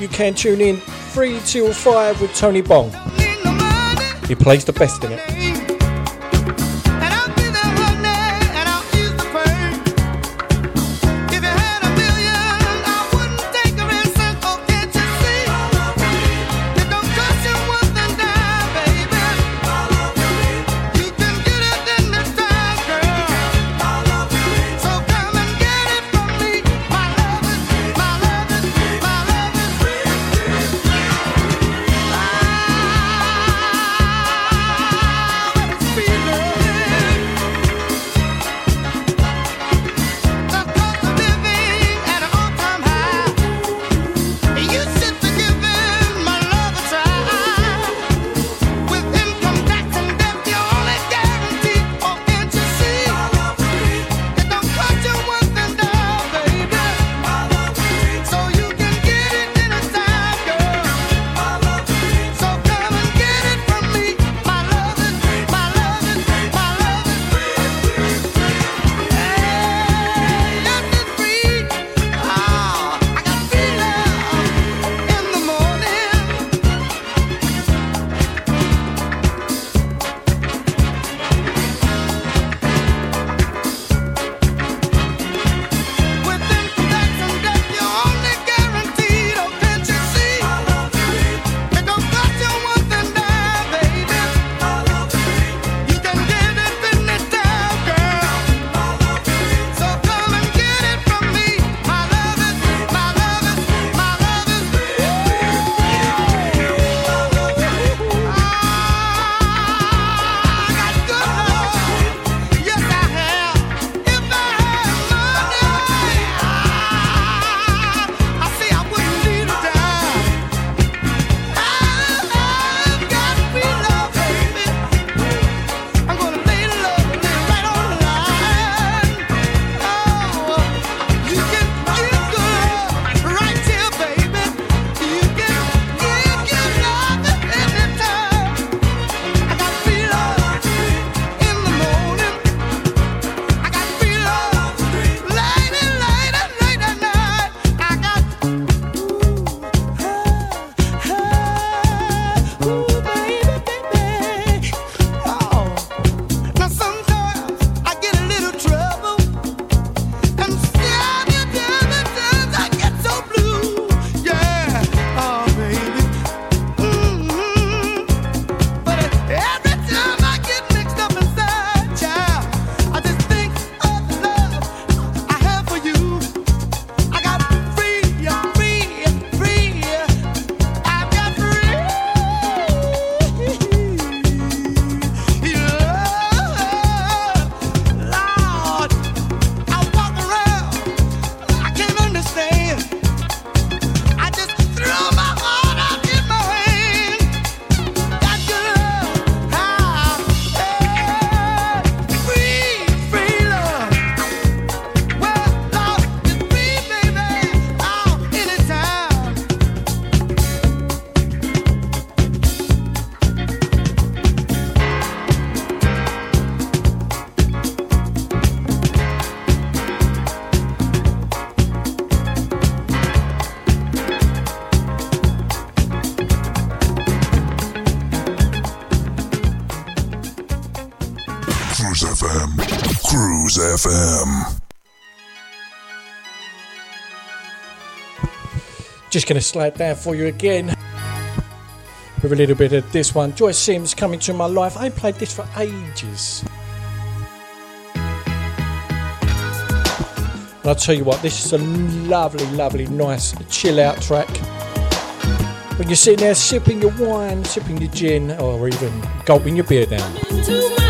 you can tune in 3 till 5 with Tony Bong. He plays the best in it. going to slide down for you again with a little bit of this one. Joyce Sims coming to my life. I played this for ages. And I'll tell you what, this is a lovely, lovely, nice chill out track. When you're sitting there sipping your wine, sipping your gin, or even gulping your beer down.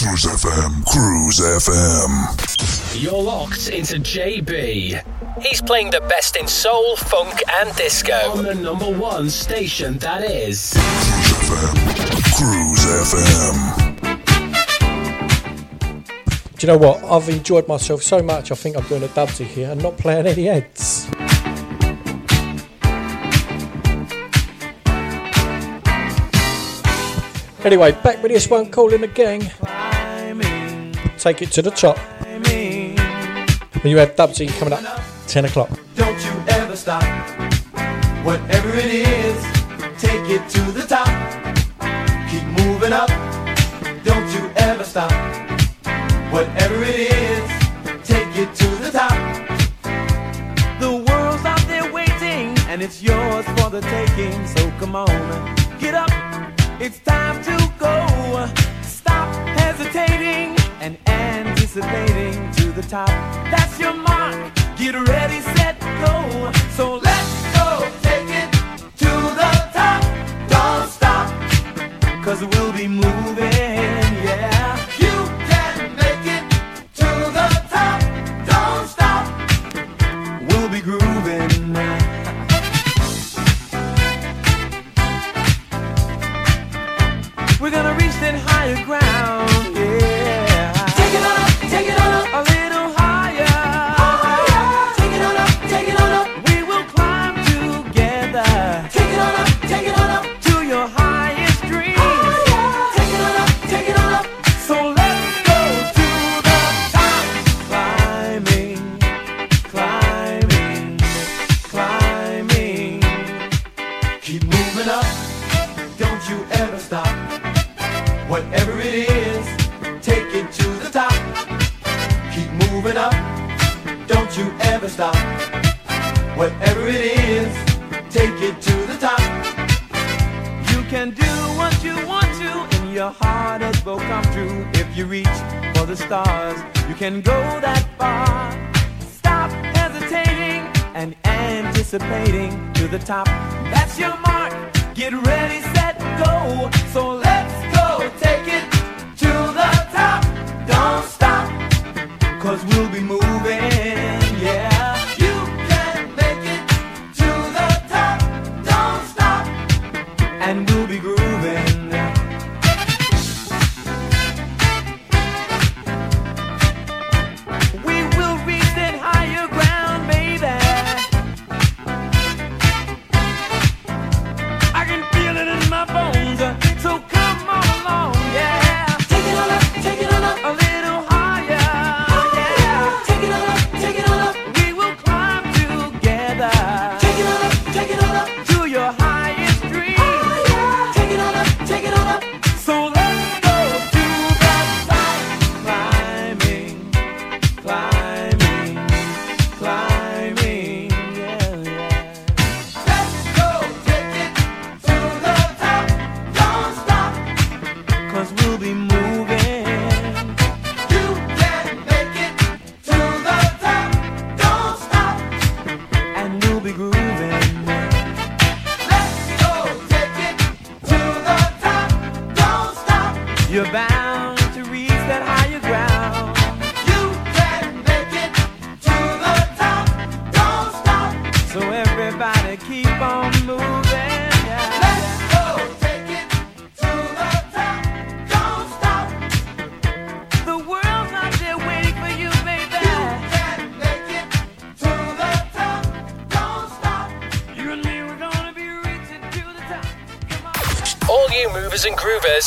Cruise FM. Cruise FM. You're locked into JB. He's playing the best in soul, funk, and disco on the number one station that is. Cruise FM. Cruise FM. Do you know what? I've enjoyed myself so much. I think I'm doing a dubsy here and not playing any heads. Anyway, back with this one, Kool and the Gang. Take it to the top. When you have Dubsy coming up, 10 o'clock. Don't you ever stop. Whatever it is, take it to the top. Keep moving up. Don't you ever stop. Whatever it is, take it to the top. The world's out there waiting, and it's yours for the taking. So come on, get up. It's time to go. Stop hesitating and anticipating to the top. That's your mark. Get ready, set, go. So let's go. Take it to the top. Don't stop. Cause we'll be moving, higher ground, Don't you ever stop. Whatever it is, take it to the top. You can do what you want to, and your heart has will come true. If you reach for the stars, you can go that far. Stop hesitating and anticipating to the top. That's your mark. Get ready, set,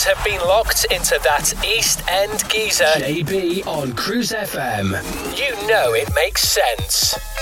have been locked into that East End geezer. JB on Cruise FM. You know it makes sense.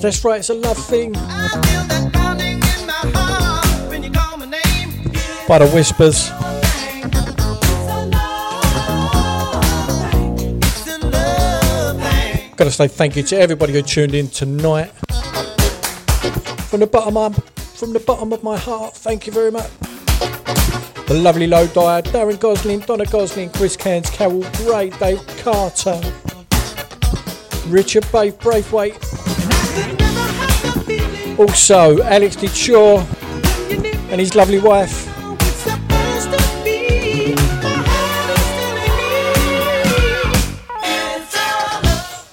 That's right, it's a love thing. By the Whispers. Gotta say thank you to everybody who tuned in tonight. From the bottom of, from the bottom of my heart, thank you very much. The lovely Low Dyer, Darren Gosling, Donna Gosling, Chris Cairns, Carol Gray, Dave Carter, Richard Brave Braithwaite. Also, Alex Di Ciò and his lovely wife.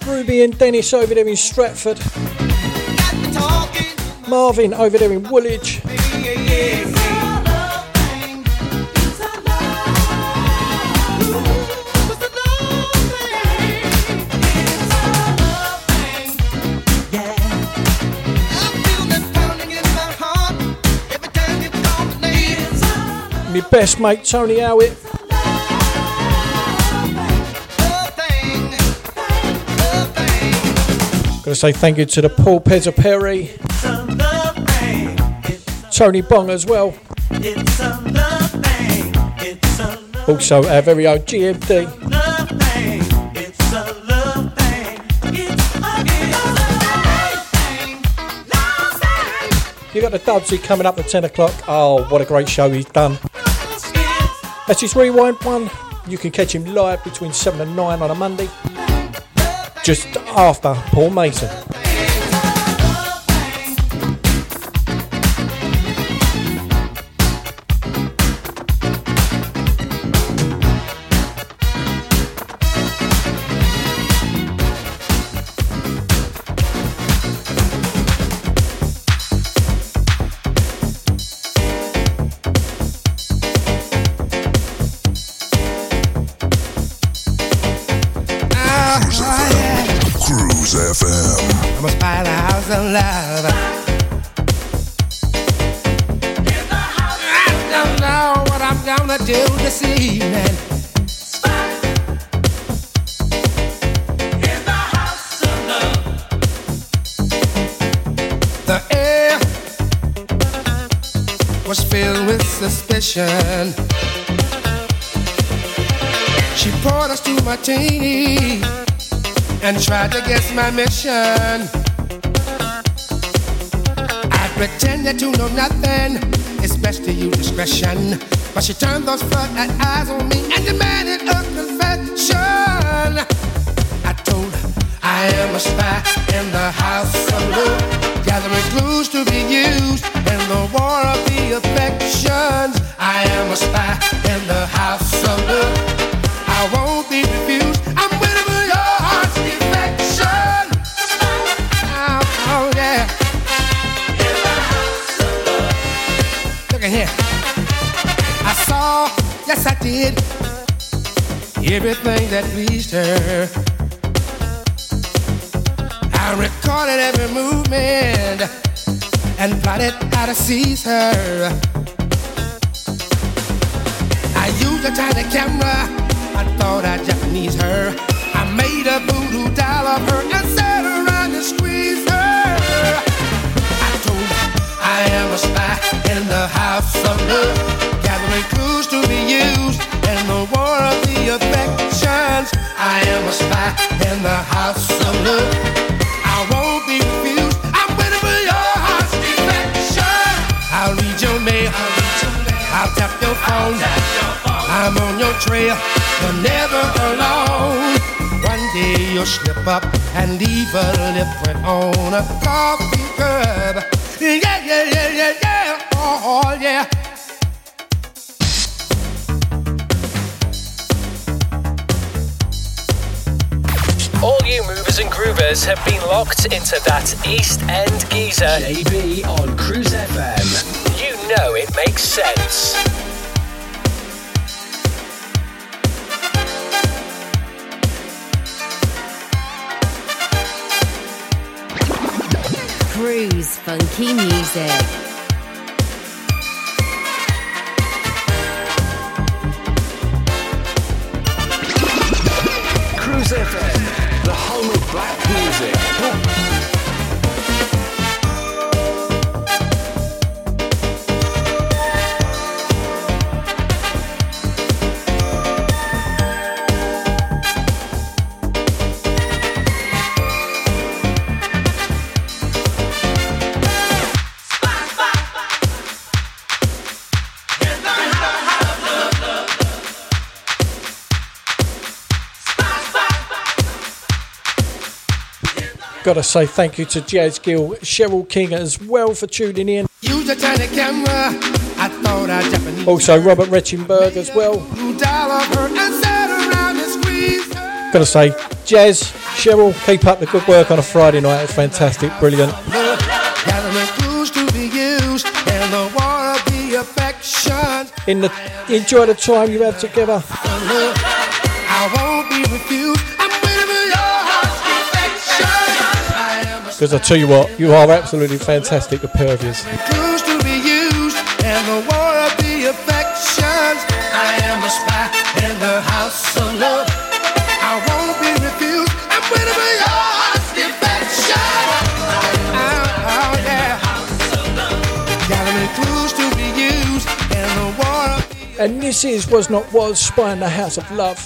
Ruby and Dennis over there in Stratford. Marvin over there in Woolwich. Best mate Tony Howitt. Gotta say thank you to the Paul Pezza Perry, Tony Bong as well. Also our very own GMD. You got the Dubsy coming up at 10 o'clock. Oh, what a great show he's done. That's his rewind one. You can catch him live between 7 and 9 on a Monday. Just after Paul Mason. She poured us two martini and tried to guess my mission. I pretended to know nothing, it's best to use discretion. But she turned those floodlight eyes on me and demanded a confession. I told her I am a spy in the house of love, gathering clues to be used in the war of the affections. I am a spy in the house of love. I won't be refused. I'm waiting for your heart's defection. Oh, yeah. Look at here. I saw, yes I did, everything that pleased her. I recorded every movement and plotted how to seize her. I used a tiny camera. I thought I'd Japanese her. I made a voodoo doll of her and sat around and squeezed her. I told her I am a spy in the house of love, gathering clues to be used in the war of the affections. I am a spy in the house of love. I won't I'll tap your phone. I'm on your trail. You're never alone. One day you'll slip up and leave a lip print on a coffee cup. Yeah, yeah, yeah, yeah, yeah. Oh, oh yeah. All you movers and groovers have been locked into that East End geezer. JB on Cruise FM. Know it makes sense. Cruise funky music. Cruise FM, the home of black music. Gotta say thank you to Jazz Gill, Cheryl King as well for tuning in. Use a tiny camera. I thought I'd Also Robert Retchenberg as well. voodoo doll of her and sat around and squeezed her. Gotta say, Jazz, Cheryl, keep up the good work on a Friday night. It's fantastic, brilliant. Gathering clues to be used in the war of the affections. In the enjoy the time you have together. Because I tell you what, you are absolutely fantastic, the pair of yous. clues to be used in the war the affections. I am a spy in the house of love. I won't be refused. I'm waiting for your heart's defection. Oh, yeah. Gathering clues to be used in the war of And this is Was Not Was, Spy in the House of Love.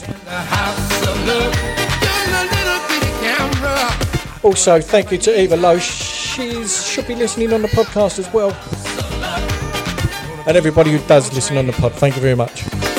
Also, thank you to Eva Lowe. She's should be listening on the podcast as well. And everybody who does listen on the pod, thank you very much.